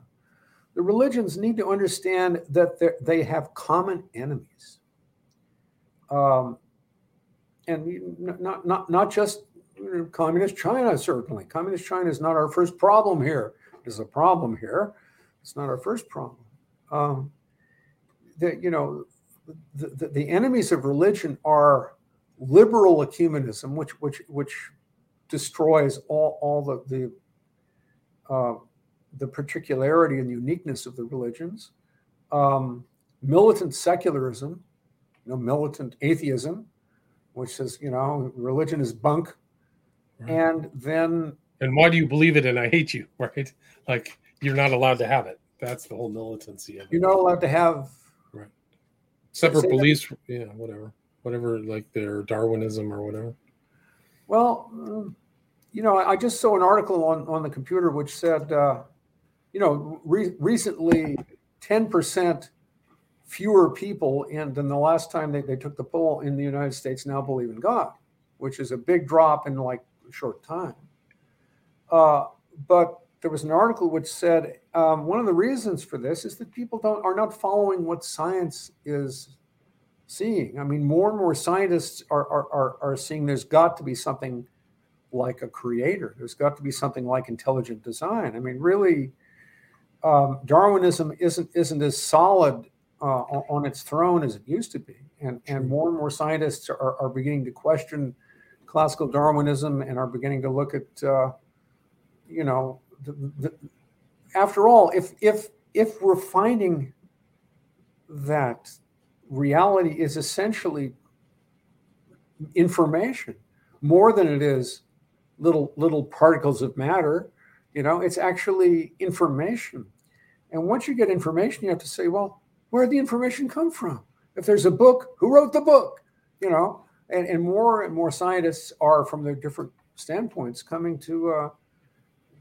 the religions need to understand that they have common enemies. Um, and not, not, not just communist China, certainly. Communist China is not our first problem here. It's a problem here. It's not our first problem. Um, that you know, the, the, the, enemies of religion are liberal ecumenism, which which which destroys all all the the uh, the particularity and uniqueness of the religions. Um, militant secularism, you know, militant atheism, which says you know religion is bunk. And then and why do you believe it and I hate you, *laughs* right? Like you're not allowed to have it. That's the whole militancy of it. You're not allowed to have right separate beliefs. That. Yeah, whatever, whatever, like their Darwinism or whatever. Well, um, you know, I just saw an article on on the computer which said, uh, you know, re- recently, ten percent fewer people in than the last time they, they took the poll in the United States now believe in God, which is a big drop in like short time. Uh, but there was an article which said um, one of the reasons for this is that people don't are not following what science is seeing. I mean, more and more scientists are are, are, are seeing there's got to be something like a creator. There's got to be something like intelligent design. I mean, really, um, Darwinism isn't isn't as solid uh, on its throne as it used to be, and and more and more scientists are, are beginning to question classical Darwinism and are beginning to look at uh, you know the, the, after all, if if if we're finding that reality is essentially information more than it is little little particles of matter you know it's actually information. And once you get information you have to say well where did the information come from? If there's a book who wrote the book? You know and, and more and more scientists are from their different standpoints coming to uh,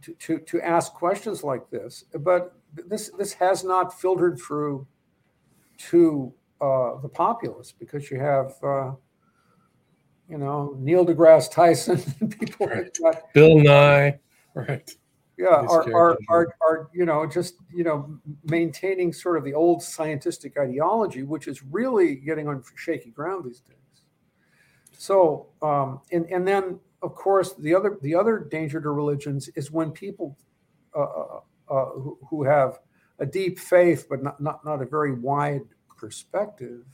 to, to, to ask questions like this. But this this has not filtered through to uh, the populace because you have uh, you know Neil deGrasse Tyson *laughs* people right. like that. Bill Nye, right? Yeah, are, are, are, are, you know, just, you know, maintaining sort of the old scientific ideology, which is really getting on shaky ground these days. So, um, and, and then of course, the other the other danger to religions is when people uh, uh, uh, who, who, have a deep faith but not not, not a very wide perspective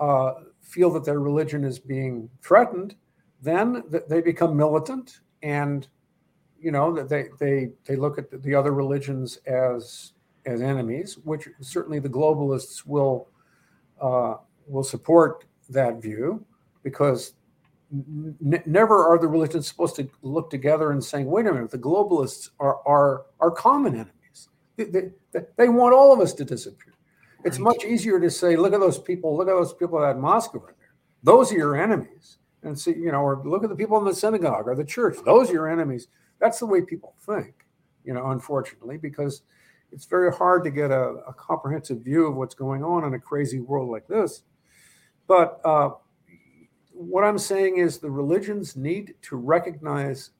uh, feel that their religion is being threatened, then they become militant and you know that they they they look at the other religions as as enemies, which certainly the globalists will uh, will support that view because n- never are the religions supposed to look together and saying, wait a minute, the globalists are are, are common enemies. They, they, they want all of us to disappear. It's much easier to say, look at those people, look at those people at Moscow over there. Those are your enemies. And see, you know, or look at the people in the synagogue or the church. Those are your enemies. That's the way people think, you know, unfortunately, because it's very hard to get a, a comprehensive view of what's going on in a crazy world like this. But uh, what I'm saying is the religions need to recognize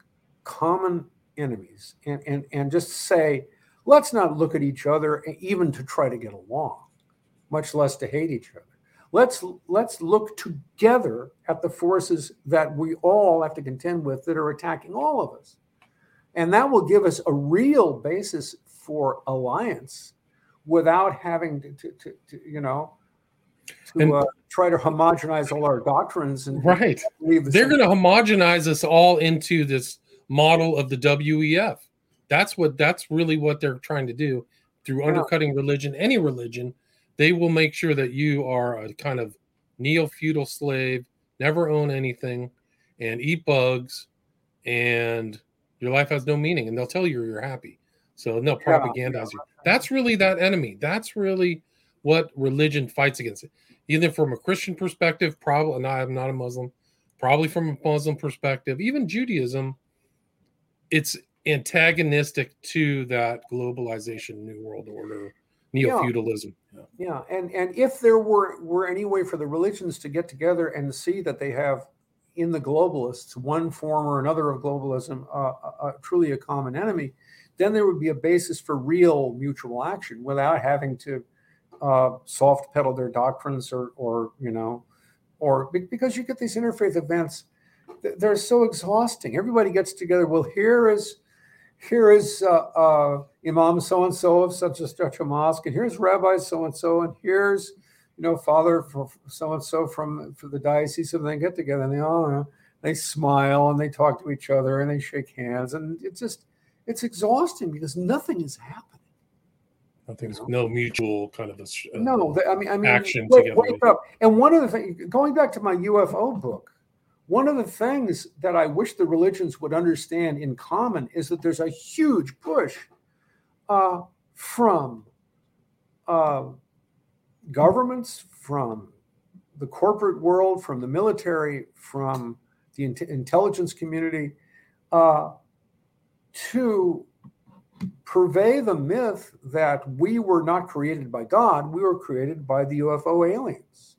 common enemies and, and, and just say, let's not look at each other even to try to get along, much less to hate each other. Let's let's look together at the forces that we all have to contend with that are attacking all of us. And that will give us a real basis for alliance without having to, to, to, to you know, to and, uh, try to homogenize all our doctrines and right. the they're going to homogenize us all into this model of the wef that's what that's really what they're trying to do. Through yeah. undercutting religion any religion they will make sure that you are a kind of neo-feudal slave never own anything and eat bugs and your life has no meaning and they'll tell you you're happy. So they'll propagandize yeah. you that's really that enemy. That's really what religion fights against Either from a Christian perspective, probably not, I'm not a Muslim, probably from a Muslim perspective, even Judaism, it's antagonistic to that globalization, new world order, neo-feudalism. Yeah. yeah. And and if there were were any way for the religions to get together and see that they have in the globalists, one form or another of globalism, uh, uh, truly a common enemy, then there would be a basis for real mutual action without having to uh, soft pedal their doctrines or, or you know, or because you get these interfaith events, they're so exhausting. Everybody gets together. Well, here is here is uh, uh, Imam so and so of such and such a mosque, and here's Rabbi so and so, and here's you know Father so and so from for the diocese, and they get together and they all know, they smile and they talk to each other and they shake hands, and it's just it's exhausting because nothing is happening. Nothing's no mutual kind of a, uh, no. I mean, I mean, action wake, wake up. And one of the things, going back to my UFO book, one of the things that I wish the religions would understand in common is that there's a huge push uh, from uh, governments, from the corporate world, from the military, from the in- intelligence community uh, to purvey the myth that we were not created by God, we were created by the UFO aliens,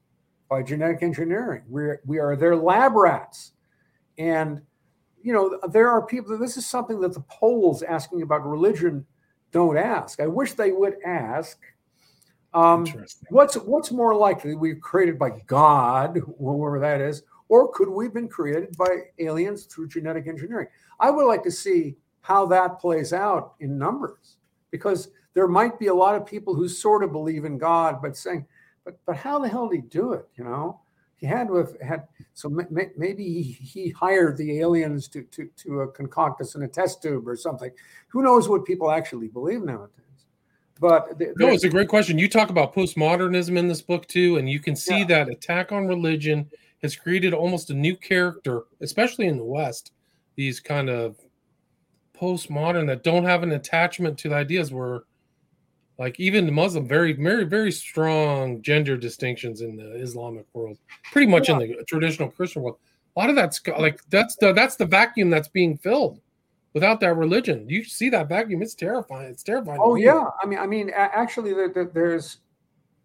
by genetic engineering. We're, we are their lab rats. And, you know, there are people, this is something that the polls asking about religion don't ask. I wish they would ask. Um, what's what's more likely we created by God, whoever that is, or could we have been created by aliens through genetic engineering? I would like to see how that plays out in numbers because there might be a lot of people who sort of believe in God, but saying, but but how the hell did he do it? You know, he had to have had so maybe he hired the aliens to to to uh, concoct us in a test tube or something. Who knows what people actually believe nowadays? But no, it's a great question. You talk about postmodernism in this book too, and you can see yeah. that attack on religion has created almost a new character, especially in the West. These kind of postmodern that don't have an attachment to the ideas where like even the Muslim very very very strong gender distinctions in the Islamic world, pretty much yeah. in the traditional Christian world. A lot of that's like that's the that's the vacuum that's being filled without that religion. You see that vacuum; it's terrifying. It's terrifying. Oh yeah, I mean, I mean, actually, there's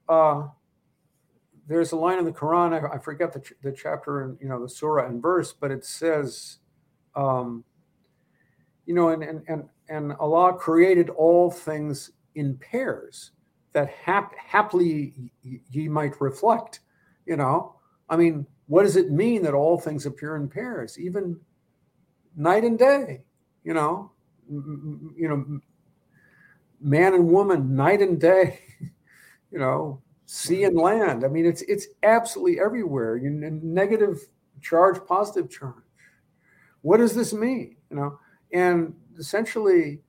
uh, there's a line in the Quran. I, I forget the, the chapter and you know the surah and verse, but it says um, you know, and and and, and Allah created all things in pairs that hap- happily ye might reflect. You know, I mean, what does it mean that all things appear in pairs, even night and day? You know, m- you know, man and woman, night and day. *laughs* You know, sea and land. I mean, it's it's absolutely everywhere. You negative charge, positive charge. What does this mean? You know, and essentially,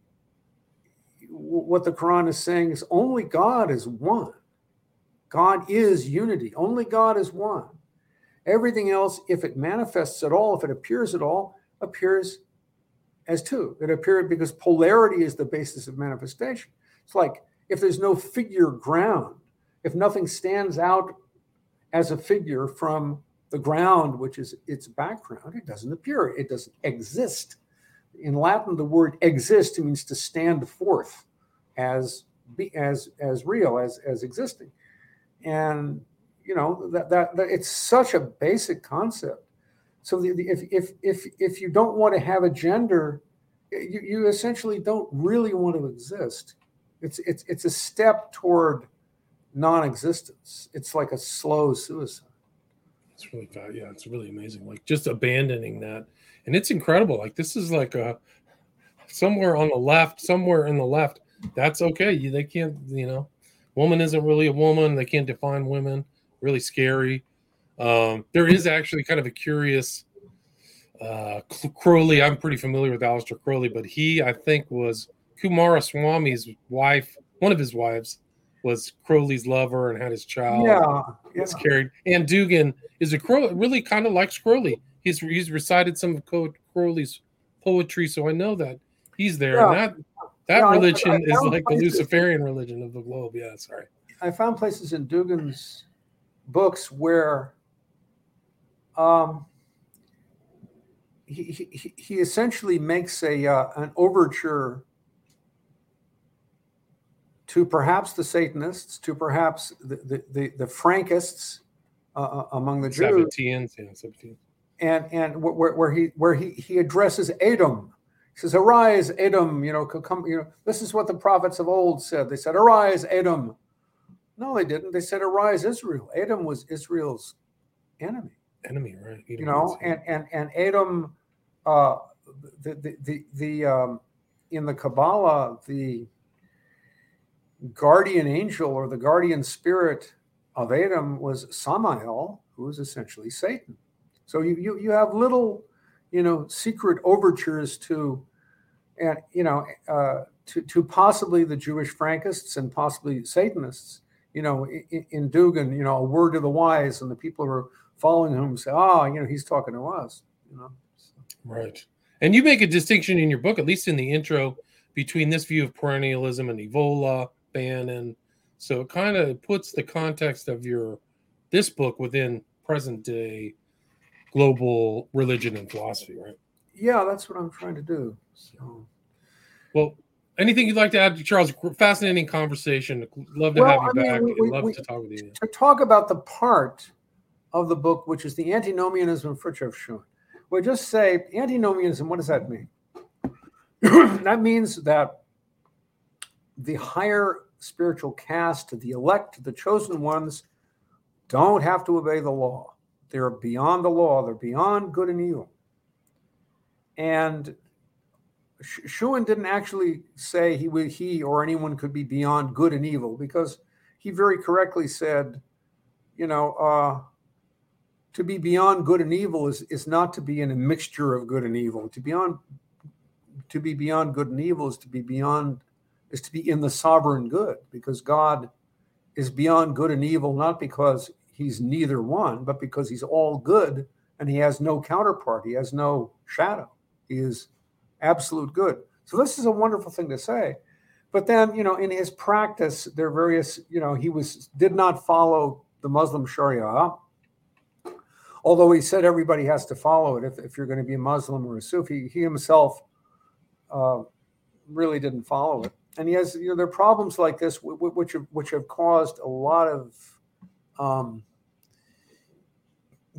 what the Quran is saying is only God is one. God is unity. Only God is one. Everything else, if it manifests at all, if it appears at all, appears as two. It appears because polarity is the basis of manifestation. It's like if there's no figure ground, if nothing stands out as a figure from the ground, which is its background, it doesn't appear. It doesn't exist in Latin, the word exist means to stand forth as be as as real as as existing, and you know that that, that it's such a basic concept. So the, the, if if if if you don't want to have a gender, you, you essentially don't really want to exist. It's it's it's a step toward non-existence. It's like a slow suicide. It's really bad. yeah, it's really amazing. Like just abandoning that and it's incredible. Like this is like a somewhere on the left, somewhere in the left. That's okay. They can't, you know, woman isn't really a woman. They can't define women. Really scary. Um, there is actually kind of a curious uh, Crowley. I'm pretty familiar with Aleister Crowley, but he, I think, was Coomaraswamy's wife. One of his wives was Crowley's lover and had his child. Yeah, yeah. carried. And Dugin is a Crowley, really kind of likes Crowley he's he's recited some of Crowley's poetry, so I know that he's there. Yeah. That that yeah, religion I, I is like places, the Luciferian religion of the globe. Yeah, sorry. I found places in Dugin's books where um, he, he, he essentially makes a uh, an overture to perhaps the Satanists, to perhaps the the, the, the Frankists uh, uh among the Jews. Sabbateans, yeah, and and where, where he where he he addresses Edom. He says, "Arise, Edom." You know, come. You know, this is what the prophets of old said. They said, "Arise, Edom." No, they didn't. They said, "Arise, Israel." Edom was Israel's enemy. Enemy, right? You know, and and and Edom, uh, the the the, the um, in the Kabbalah, the guardian angel or the guardian spirit of Edom was Samael, who is essentially Satan. So you, you, you have little, you know, secret overtures to, and you know, uh, to, to possibly the Jewish Frankists and possibly Satanists, you know, in, in Dugin, you know, a word to the wise, and the people who are following him say, oh, you know, he's talking to us, you know. So. Right. And you make a distinction in your book, at least in the intro, between this view of perennialism and Evola, Bannon. So it kind of puts the context of your this book within present day global religion and philosophy, right? Yeah, that's what I'm trying to do. So, well, anything you'd like to add, to Charles? Fascinating conversation. Love to well, have you I back. Mean, we, love we, to talk with you. To talk about the part of the book which is the antinomianism of Frithjof Schuon. Well, just say antinomianism. What does that mean? *clears throat* that means that the higher spiritual caste, the elect, the chosen ones, don't have to obey the law. They're beyond the law. They're beyond good and evil. And Schuon didn't actually say he would, he or anyone could be beyond good and evil because he very correctly said, you know, uh, to be beyond good and evil is, is not to be in a mixture of good and evil. To be on, to be beyond good and evil is to be beyond is to be in the sovereign good because God is beyond good and evil not because he's neither one, but because he's all good and he has no counterpart. He has no shadow. He is absolute good. So this is a wonderful thing to say. But then, you know, in his practice, there are various, you know, he was did not follow the Muslim Sharia, although he said everybody has to follow it if, if you're going to be a Muslim or a Sufi. He himself uh, really didn't follow it. And he has, you know, there are problems like this which have, which have caused a lot of um,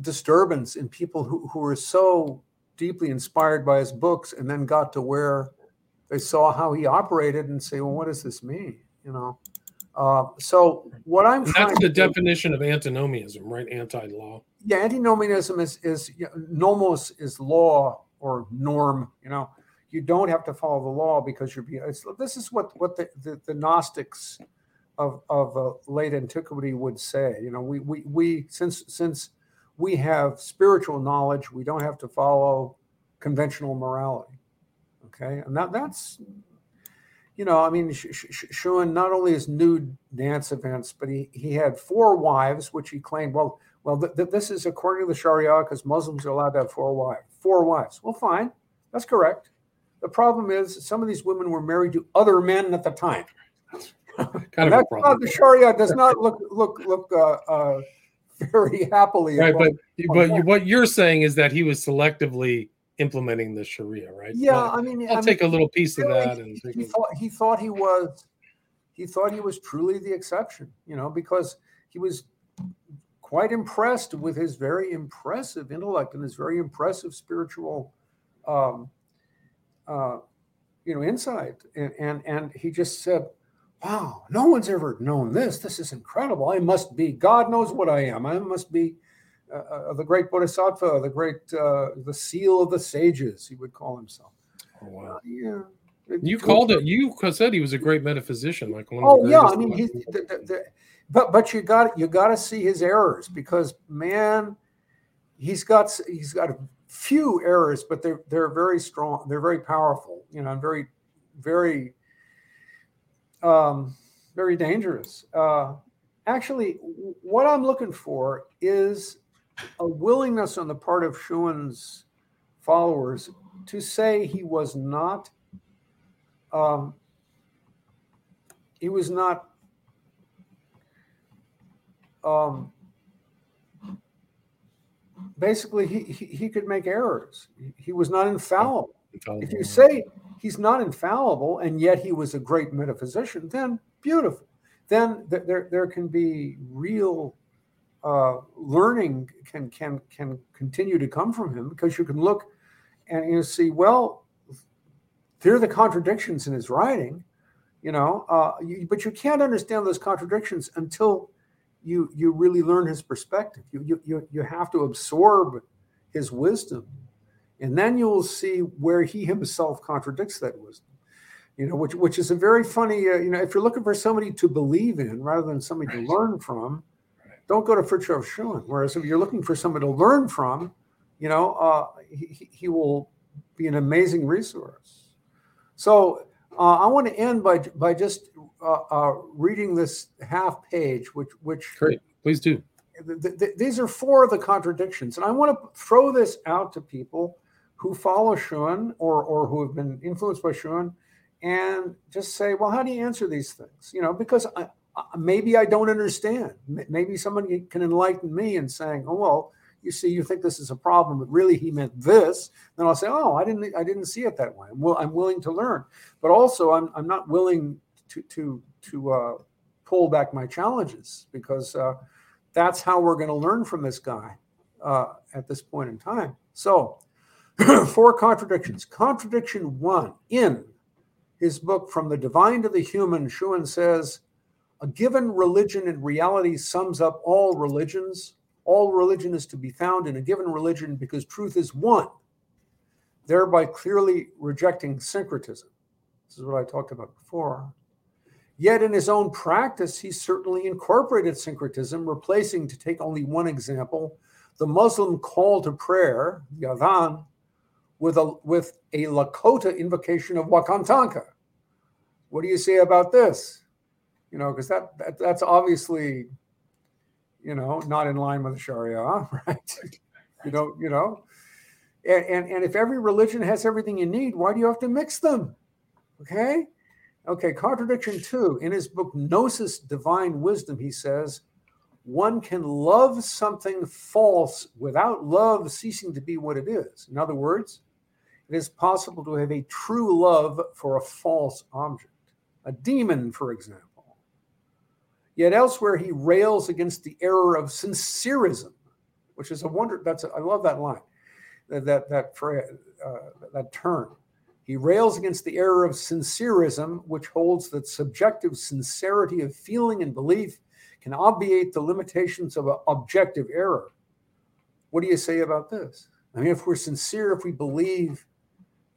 disturbance in people who, who were so deeply inspired by his books and then got to where they saw how he operated and say, well, what does this mean? You know? Uh, so what I'm that's the definition do, of antinomianism, right? Anti-law. Yeah, antinomianism is is you know, nomos is law or norm. You know, you don't have to follow the law because you're. It's, this is what what the, the, the Gnostics of of uh, late antiquity would say. You know, we we we since since we have spiritual knowledge. We don't have to follow conventional morality. Okay, and that that's you know, I mean, Schuon not only his nude dance events, but he he had four wives, which he claimed. Well, well, th- th- this is according to the Sharia because Muslims are allowed to have four wives. Four wives. Well, fine, that's correct. The problem is some of these women were married to other men at the time. kind of a problem. the Sharia does not look look look uh, uh, *laughs* very happily. Right, but but what you're saying is that he was selectively implementing the Sharia, right? Yeah, I mean, I'll I take mean, a little piece of that. And he, he thought he thought he was he thought he was truly the exception, you know, because he was quite impressed with his very impressive intellect and his very impressive spiritual, um, uh, you know, insight, and and and he just said, wow, no one's ever known this. This is incredible. I must be, God knows what I am. I must be uh, uh, the great Bodhisattva, the great, uh, the seal of the sages, he would call himself. Oh, wow. Uh, yeah. You called it. You said he was a great metaphysician, like one. Oh yeah, I mean, he, the, the, the, but but you got you got to see his errors because man, he's got he's got a few errors, but they're they're very strong. They're very powerful. You know, and very very um, very dangerous. Uh, actually, what I'm looking for is a willingness on the part of Schuon's followers to say he was not um, he was not um, basically he, he, he could make errors. He was not infallible. If you say he's not infallible, and yet he was a great metaphysician, then beautiful. Then there, there can be real uh, learning can can can continue to come from him because you can look and you see well there are the contradictions in his writing you know uh, you, but you can't understand those contradictions until you you really learn his perspective you you, you have to absorb his wisdom and then you will see where he himself contradicts that wisdom you know which which is a very funny uh, you know if you're looking for somebody to believe in rather than somebody right. to learn from don't go to Frithjof Schuon. Whereas if you're looking for somebody to learn from, you know, uh, he, he will be an amazing resource. So uh, I want to end by by just uh, uh reading this half page, which which great, please do. Th- th- these are four of the contradictions, and I want to throw this out to people who follow Schuon or or who have been influenced by Schuon, and just say, well, how do you answer these things? You know, because I, maybe I don't understand. Maybe somebody can enlighten me and saying, "Oh well, you see, you think this is a problem, but really he meant this." Then I'll say, "Oh, I didn't, I didn't see it that way." I'm, will, I'm willing to learn, but also I'm, I'm not willing to to to uh, pull back my challenges because uh, that's how we're going to learn from this guy uh, at this point in time. So, *clears throat* four contradictions. Contradiction one in his book "From the Divine to the Human," Schuon says a given religion in reality sums up all religions. All religion is to be found in a given religion because truth is one, thereby clearly rejecting syncretism. This is what I talked about before. Yet in his own practice, he certainly incorporated syncretism, replacing, to take only one example, the Muslim call to prayer, Yadhan, with a, with a Lakota invocation of Wakantanka. What do you say about this? you know, because that, that that's obviously, you know, not in line with the Sharia, *laughs* right? you don't, you know, and, and and if every religion has everything you need, why do you have to mix them? Okay, okay. Contradiction two in his book Gnosis, Divine Wisdom, he says. One can love something false without love ceasing to be what it is. In other words, it is possible to have a true love for a false object. A demon, for example Yet elsewhere, he rails against the error of sincerism, which is a wonder. That's a, I love that line, that that that, uh, that term. He rails against the error of sincerism, which holds that subjective sincerity of feeling and belief can obviate the limitations of objective error. What do you say about this? I mean, if we're sincere, if we believe,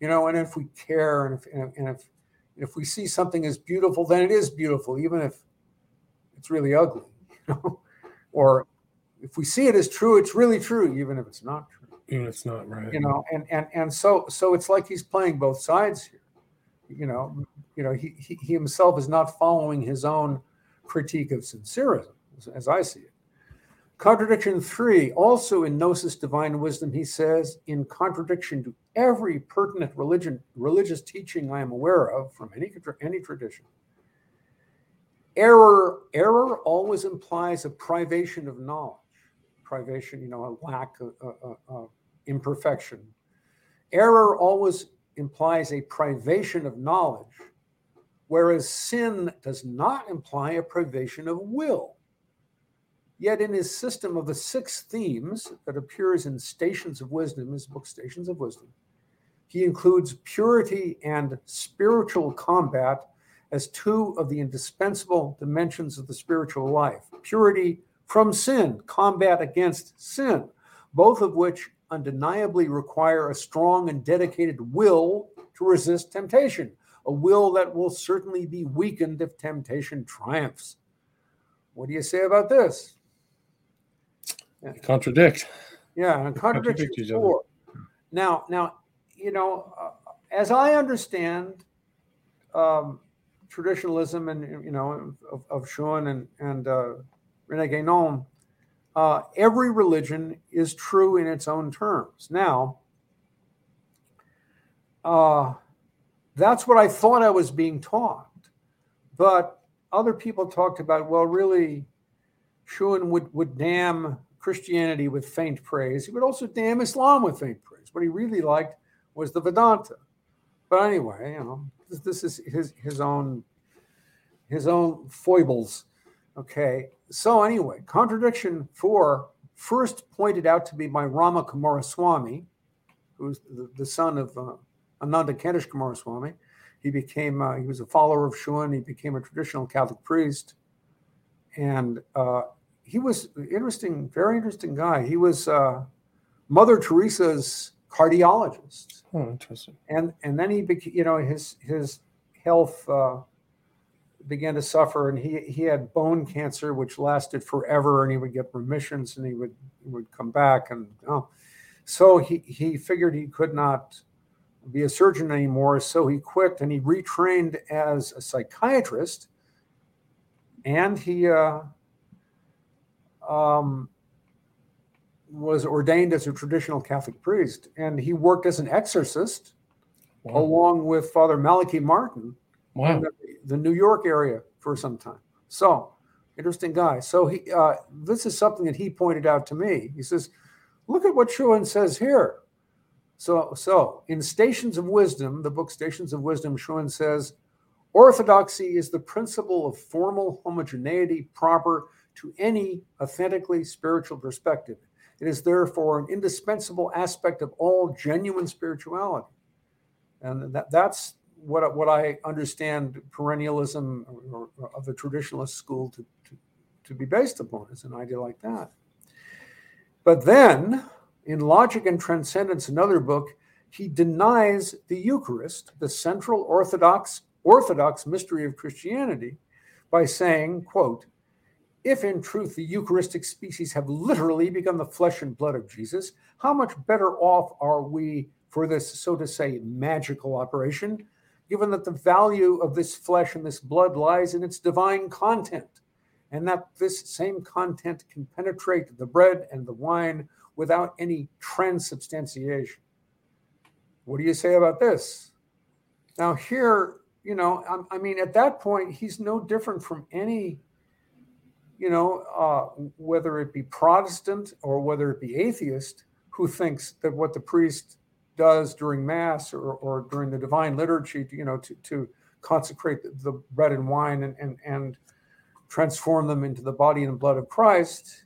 you know, and if we care, and if and if, and if, if we see something as beautiful, then it is beautiful, even if it's really ugly, *laughs* you know? or if we see it as true, it's really true, even if it's not true. Even if it's not right. You know, and and and so so it's like he's playing both sides here. You know, you know, he he, he himself is not following his own critique of sincerism, as, as I see it. Contradiction three, also in Gnosis Divine Wisdom, he says, in contradiction to every pertinent religion, religious teaching I am aware of from any, any tradition, error error always implies a privation of knowledge privation you know a lack of uh, uh, imperfection. Error always implies a privation of knowledge whereas sin does not imply a privation of will. Yet in his system of the six themes that appears in stations of wisdom his book stations of wisdom he includes purity and spiritual combat as two of the indispensable dimensions of the spiritual life purity from sin, combat against sin, both of which undeniably require a strong and dedicated will to resist temptation, a will that will certainly be weakened if temptation triumphs. What do you say about this? contradict. Yeah, and contradiction contradict four. Now, now, you know, uh, as I understand um, traditionalism and you know of, of and and uh, Rene Guénon, uh, every religion is true in its own terms. Now, uh, that's what I thought I was being taught, but other people talked about well, really, Schuon would would damn Christianity with faint praise. He would also damn Islam with faint praise. What he really liked was the Vedanta. But anyway, you know, this, this is his his own his own foibles. Okay. So anyway, contradiction four, first pointed out to be by Rama Coomaraswamy, who's the, the son of uh, Ananda Kentish Coomaraswamy. He became, uh, he was a follower of Schuon. He became a traditional Catholic priest. And uh, he was interesting, very interesting guy. He was uh, Mother Teresa's cardiologist. Oh, interesting. And and then he became, you know, his his health uh, began to suffer, and he he had bone cancer, which lasted forever, and he would get remissions, and he would he would come back, and oh, so he he figured he could not be a surgeon anymore, so he quit, and he retrained as a psychiatrist, and he. Uh, um, was ordained as a traditional Catholic priest, and he worked as an exorcist wow. along with Father Malachi Martin wow. in the, the, New York area for some time. So, interesting guy. So he, uh, this is something that he pointed out to me. He says, "Look at what Schuon says here." So, so in Stations of Wisdom, the book Stations of Wisdom, Schuon says, "Orthodoxy is the principle of formal homogeneity proper." To any authentically spiritual perspective. It is therefore an indispensable aspect of all genuine spirituality. And that, that's what, what I understand perennialism or, or of the traditionalist school to, to, to be based upon, is an idea like that. But then, in Logic and Transcendence, another book, he denies the Eucharist, the central orthodox orthodox mystery of Christianity, by saying, quote, if in truth the Eucharistic species have literally become the flesh and blood of Jesus, how much better off are we for this, so to say, magical operation, given that the value of this flesh and this blood lies in its divine content, and that this same content can penetrate the bread and the wine without any transubstantiation? What do you say about this? Now, here, you know, I mean, at that point, he's no different from any you know, uh, whether it be Protestant or whether it be atheist, who thinks that what the priest does during Mass or, or during the divine liturgy, you know, to, to consecrate the, the bread and wine and, and, and transform them into the body and blood of Christ,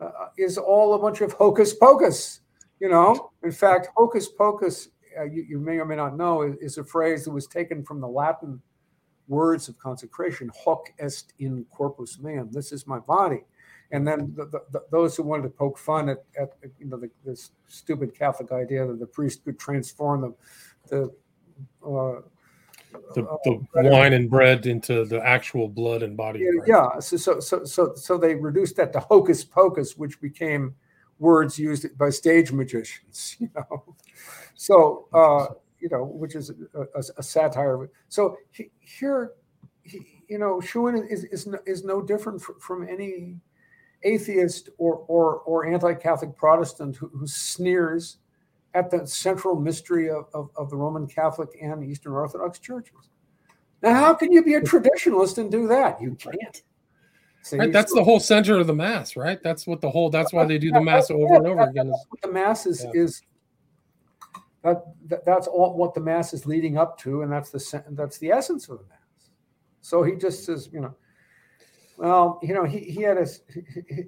uh, is all a bunch of hocus pocus. You know, in fact, hocus pocus, uh, you, you, may or may not know, is, is a phrase that was taken from the Latin words of consecration, hoc est in corpus meum. This is my body. And then the, the, the, those who wanted to poke fun at, at you know this stupid Catholic idea that the priest could transform the the, uh, the, uh, the uh, wine and bread into the actual blood and body. Yeah, yeah. So, so so so so they reduced that to hocus pocus, which became words used by stage magicians. *laughs* You know, so uh, you know, which is a, a, a satire. So he, here, he, you know, Schuon is, is, no, is no different from, from any atheist or, or, or anti-Catholic Protestant who, who, sneers at the central mystery of, of, of, the Roman Catholic and Eastern Orthodox churches. Now, how can you be a traditionalist and do that? You can't. See, right, that's so, the whole center of the mass, right? That's what the whole. That's why they do the mass over and over again. Is, the mass is yeah. is that, that, that's all what the mass is leading up to, and that's the that's the essence of the mass. So he just says, you know, well, you know, he, he had his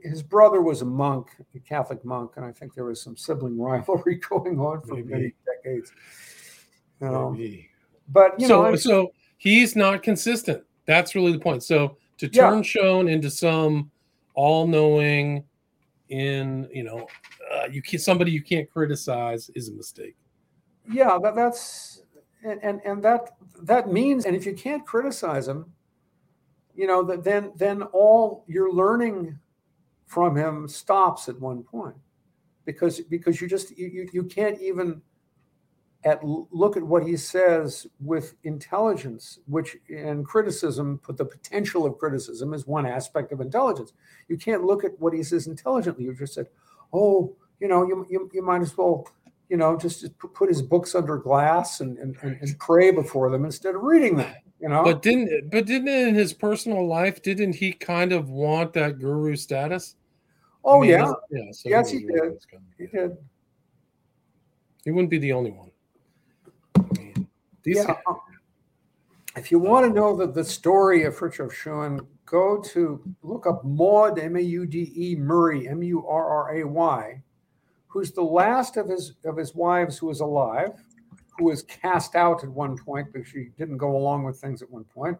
his brother was a monk, a Catholic monk, and I think there was some sibling *laughs* rivalry going on for Maybe. many decades. You know, Maybe. but you so, know, so he's not consistent. That's really the point. So to turn yeah. Schuon into some all-knowing, in you know, uh, you can somebody you can't criticize is a mistake yeah that, that's and, and and that that means and if you can't criticize him you know that then then all your learning from him stops at one point. Because because you just you, you can't even at look at what he says with intelligence which in criticism put the potential of criticism is one aspect of intelligence. You can't look at what he says intelligently. You just said oh you know you, you, you might as well you know, just put his books under glass and, and, and pray before them instead of reading them. You know, but didn't but didn't in his personal life didn't he kind of want that guru status? Oh I mean, yeah, yeah. So yes, he, he did. He did. He wouldn't be the only one. I mean, yeah. Guys, uh, if you want to know the, the story of Frithjof Schuon, go to look up Maude M A U D E Murray M U R R A Y, who's the last of his of his wives who is alive, who was cast out at one point because she didn't go along with things at one point,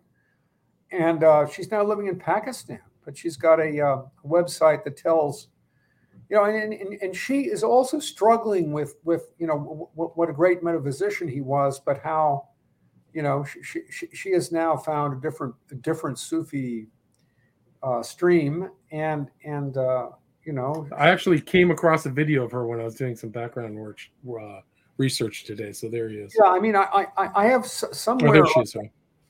and uh, she's now living in Pakistan. But she's got a, uh, website that tells, you know, and, and and she is also struggling with with you know w- w- what a great metaphysician he was, but how you know, she, she, she has now found a different a different Sufi uh, stream, and and uh, you know, I actually came across a video of her when I was doing some background work uh, research today. So there he is. Yeah, I mean, I I, I have s- somewhere oh, is.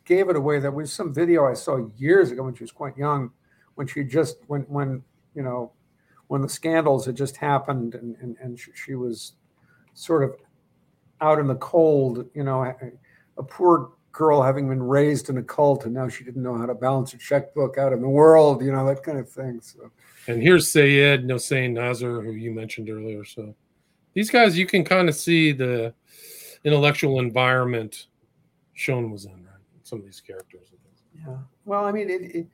Gave it away. That was some video I saw years ago when she was quite young, when she just when when you know when the scandals had just happened, and and, and she, she was sort of out in the cold, you know, a poor girl having been raised in a cult and now she didn't know how to balance a checkbook out in the world, you know, that kind of thing. So And here's Sayed Hossein Nasr, who you mentioned earlier. So these guys, you can kind of see the intellectual environment Schuon was in, right? Some of these characters. Yeah. Well, I mean, it, it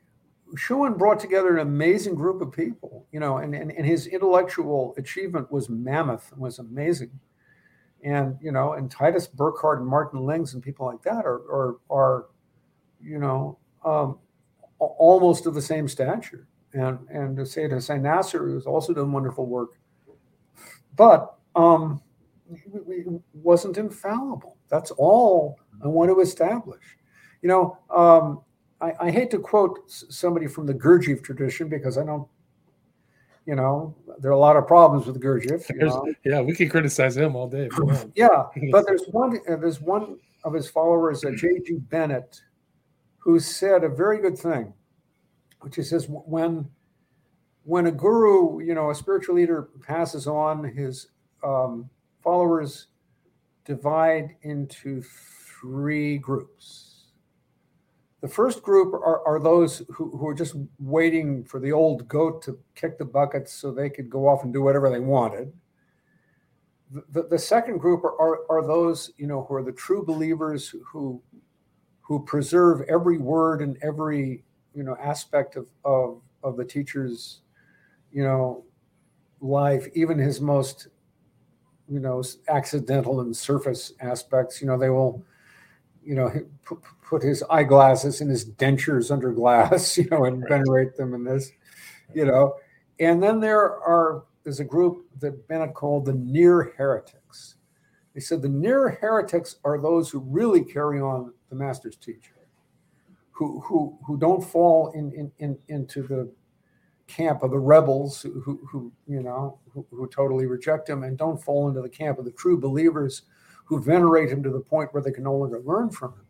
Schuon brought together an amazing group of people, you know, and, and, and his intellectual achievement was mammoth and was amazing and you know, and Titus Burckhardt and Martin Lings and people like that are are, are you know, um, almost of the same stature. And and to say to say Nasr, who's also done wonderful work, but um, wasn't infallible. That's all I want to establish. You know, um, I, I, hate to quote somebody from the Gurdjieff tradition because I don't you know, there are a lot of problems with Gurdjieff. Yeah, we can criticize him all day. yeah, *laughs* but there's one. Uh, there's one of his followers, uh, J.G. Bennett, who said a very good thing, which he says when when a guru, you know, a spiritual leader passes on, his um, followers divide into three groups the first group are, are those who, who are just waiting for the old goat to kick the buckets so they could go off and do whatever they wanted. The, the second group are, are, are those, you know, who are the true believers who who preserve every word and every, you know, aspect of, of, of the teacher's, you know, life, even his most, you know, accidental and surface aspects, you know, they will you know, put his eyeglasses and his dentures under glass, *laughs* you know, and venerate them in this, you know. And then there are there's a group that Bennett called the near heretics. He said the near heretics are those who really carry on the master's teaching, who who who don't fall in, in, in into the camp of the rebels who, who, who you know who, who totally reject him and don't fall into the camp of the true believers who venerate him to the point where they can no longer learn from him.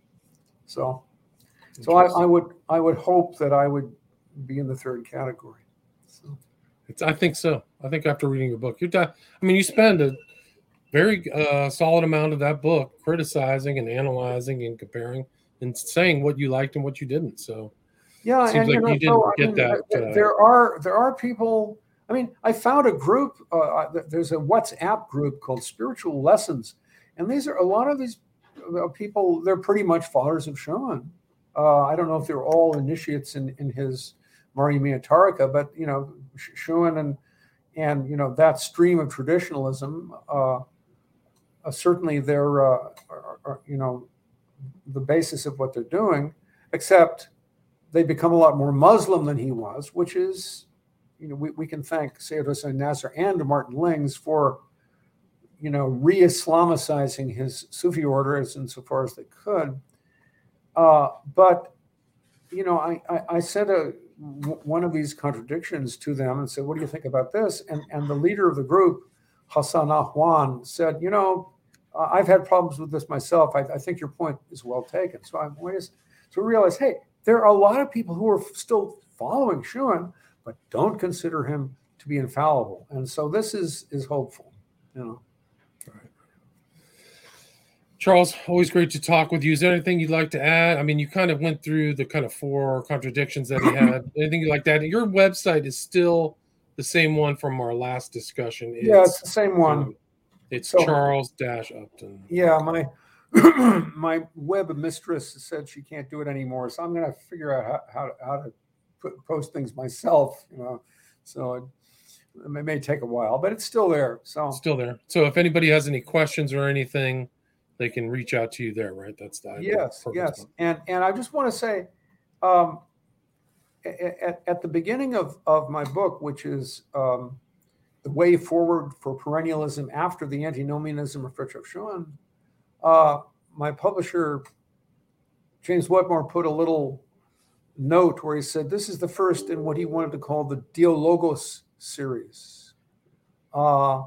So, so I, I would I would hope that I would be in the third category. So. It's, I think so. I think after reading your book, you're. I mean, you spend a very uh, solid amount of that book criticizing and analyzing and comparing and saying what you liked and what you didn't. So, yeah, and like you, know, you didn't so, I mean, that. Uh, there are there are people. I mean, I found a group. Uh, there's a WhatsApp group called Spiritual Lessons and these are a lot of these people, they're pretty much followers of Schuon. Uh, I don't know if they're all initiates in, in his Maryamiyya Tariqa, but, you know, Schuon and, and, you know, that stream of traditionalism, uh, uh, certainly they're, uh, are, are, you know, the basis of what they're doing, except they become a lot more Muslim than he was, which is, you know, we, we can thank Sayyid Hossein Nasr and Martin Lings for you know, re-Islamicizing his Sufi orders insofar as they could. Uh, but, you know, I, I, I said a, one of these contradictions to them and said, what do you think about this? And, and the leader of the group, Hassan Ahwan, said, you know, I've had problems with this myself. I, I think your point is well taken. So I'm so we realize, hey, there are a lot of people who are still following Schuon, but don't consider him to be infallible. And so this is is hopeful, you know. Charles, always great to talk with you. Is there anything you'd like to add? I mean, you kind of went through the kind of four contradictions that he *clears throat* had. anything like that? Your website is still the same one from our last discussion. It's, yeah, it's the same one. Um, it's so, Charles Dash Upton. Yeah, my *clears throat* my web mistress said she can't do it anymore, so I'm going to figure out how, how, how to post things myself, you know. So it, it may take a while, but it's still there. So still there. So if anybody has any questions or anything, they can reach out to you there, right? That's the yes, yes. And and I just want to say, um, at, at the beginning of of my book, which is um, the way forward for perennialism after the antinomianism of Frithjof Schuon, uh, my publisher James Wetmore put a little note where he said this is the first in what he wanted to call the Dialogos series. Uh,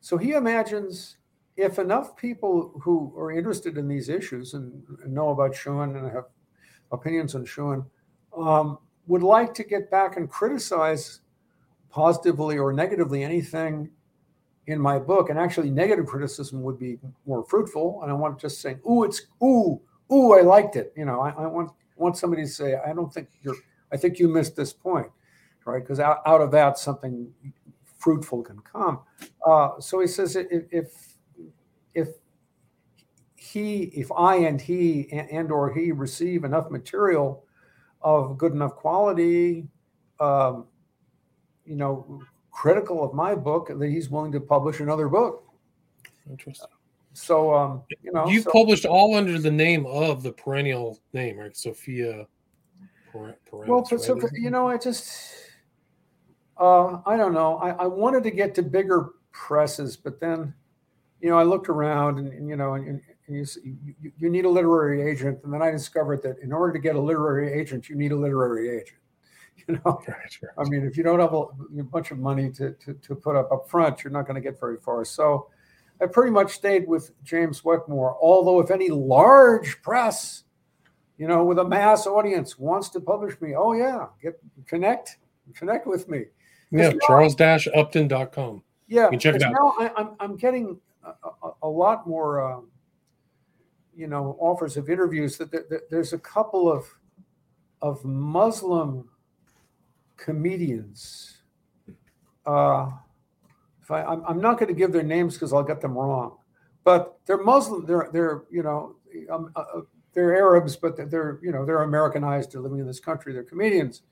so he imagines if enough people who are interested in these issues and, know about Schuon and have opinions on Schuon um, would like to get back and criticize positively or negatively anything in my book, and actually negative criticism would be more fruitful. And I want to just say, "Ooh, it's ooh, ooh, I liked it." You know, I, I want want somebody to say, "I don't think you're. I think you missed this point." right? Because out, out of that, something fruitful can come. Uh, so he says, if if he, if I and he and, and or he receive enough material of good enough quality, um, you know, critical of my book, that he's willing to publish another book. Interesting. So, um, you know, you so, published all under the name of the perennial name, right? Sophia. well, but so, you know, I just uh, I don't know. I, I, wanted to get to bigger presses, but then, you know, I looked around and, and you know, and, and you, you, you, need a literary agent. And then I discovered that in order to get a literary agent, you need a literary agent. *laughs* You know, right, right. I mean, if you don't have a, a bunch of money to, to, to, put up up front, you're not going to get very far. So I pretty much stayed with James Wetmore. Although, if any large press, you know, with a mass audience wants to publish me, oh yeah, get connect, connect with me. Yeah, charles-upton.com. Yeah, you can check it out. Now I, I'm, I'm getting a, lot more, um, you know, offers of interviews. That there, there, there's a couple of of Muslim comedians. Uh, if I'm, I'm not going to give their names because I'll get them wrong, but they're Muslim. They're they're you know um, uh, uh they're Arabs, but they're you know they're Americanized. They're living in this country. They're comedians,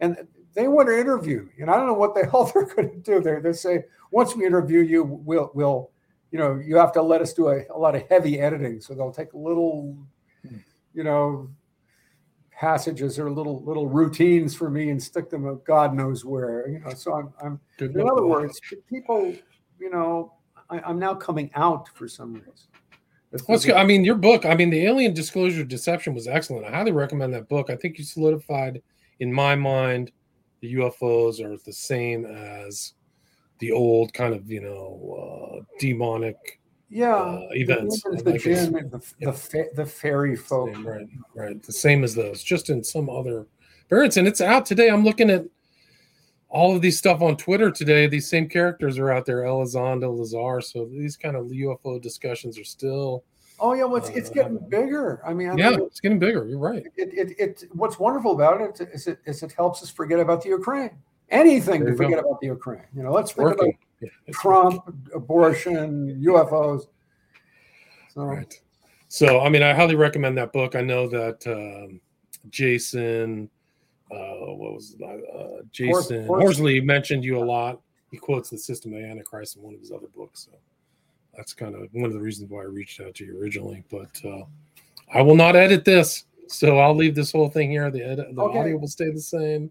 and they want to interview me, and I don't know what the *laughs* hell they're going to do. They they say once we interview you, we'll we'll you know you have to let us do a, a lot of heavy editing, so they'll take little you know passages or little little routines for me and stick them God knows where. You know, so I'm I'm in other words, people, you know, I, am now coming out for some reason. Let's go. I mean, your book, I mean, the Alien Disclosure Deception was excellent. I highly recommend that book. I think you solidified in my mind the UFOs are the same as the old kind of you know uh, demonic yeah uh, events. The, the, jinn, the, yeah. the, the fairy folk, same, right? Right, the same as those, just in some other variants. And it's out today. I'm looking at all of these stuff on Twitter today. These same characters are out there, Elizondo, Lazar. So these kind of UFO discussions are still Oh yeah, well, it's, it's uh, getting bigger. I mean, I yeah, mean, it's getting bigger. You're right. It, it, it, what's wonderful about it is it, is it helps us forget about the Ukraine. Anything to forget go. about the Ukraine. You know, let's forget about Trump, working. abortion, UFOs. So. Right. So, I mean, I highly recommend that book. I know that um, Jasun, uh, what was it? Uh, Jasun Horsley mentioned you a lot. He quotes the System of Antichrist in one of his other books. So that's kind of one of the reasons why I reached out to you originally. But uh, I will not edit this, so I'll leave this whole thing here. The edit, the okay. audio will stay the same,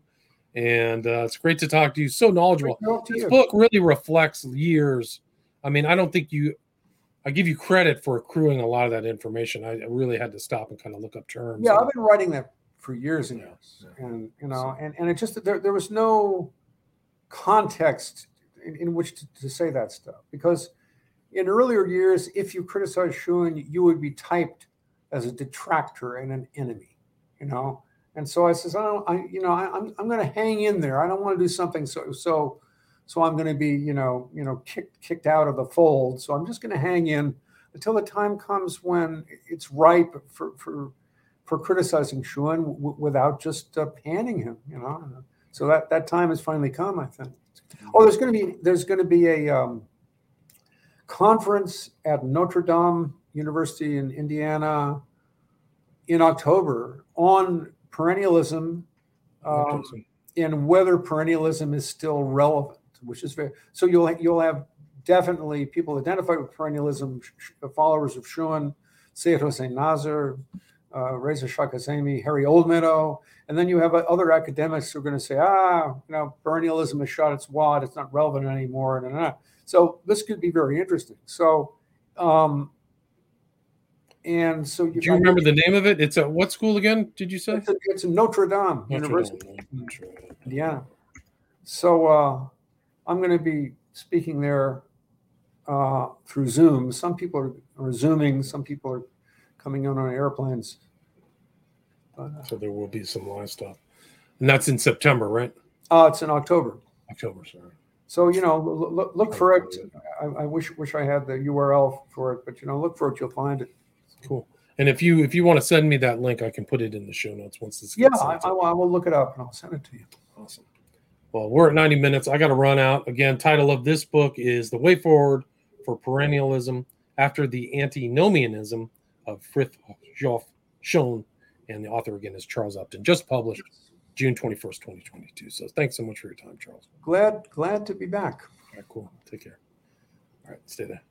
and uh, it's great to talk to you. So knowledgeable. This book really reflects years. I mean, I don't think you. I give you credit for accruing a lot of that information. I really had to stop and kind of look up terms. Yeah, I've been writing that for years and years, and you know, and and it just there there was no context in, in which to, to say that stuff because in earlier years, if you criticized Schuon, you would be typed as a detractor and an enemy, you know. And so I says, I don't, I, you know, I, am I'm, I'm going to hang in there. I don't want to do something so so so I'm going to be, you know, you know, kicked kicked out of the fold. So I'm just going to hang in until the time comes when it's ripe for for for criticizing Schuon w- without just uh, panning him, you know. So that that time has finally come, I think. Oh, there's going to be there's going to be a um, conference at Notre Dame University in Indiana in October on perennialism um, and whether perennialism is still relevant, which is very so. You'll you'll have definitely people identified with perennialism, followers of Schuon, Syed Hossein Nasr, uh, Reza Shah Kazemi, Harry Oldmeadow, and then you have uh, other academics who are going to say, ah, you know, perennialism has shot its wad; it's not relevant anymore. And, and, and. so this could be very interesting. So. Um, and so Do you remember the name of it? It's at what school again? Did you say? It's, a, it's in Notre Dame Notre University, Dame, Notre Dame. Indiana. So uh, I'm going to be speaking there uh, through Zoom. Some people are, are zooming. Some people are coming in on airplanes. But, uh, So there will be some live stuff, and that's in September, right? uh, it's in October. October, sorry. So you know, look, look for it. I, I wish wish I had the URL for it, but you know, look for it. You'll find it. Cool. And if you if you want to send me that link, I can put it in the show notes once this. Yeah, I, I, will, I will look it up and I'll send it to you. Awesome. Well, we're at 90 minutes. I got to run out. Again, title of this book is The Way Forward for Perennialism After the Antinomianism of Frithjof Schuon. And the author again is Charles Upton, just published June 21st, 2022. So thanks so much for your time, Charles. Glad glad to be back. All right, cool. Take care. All right, stay there.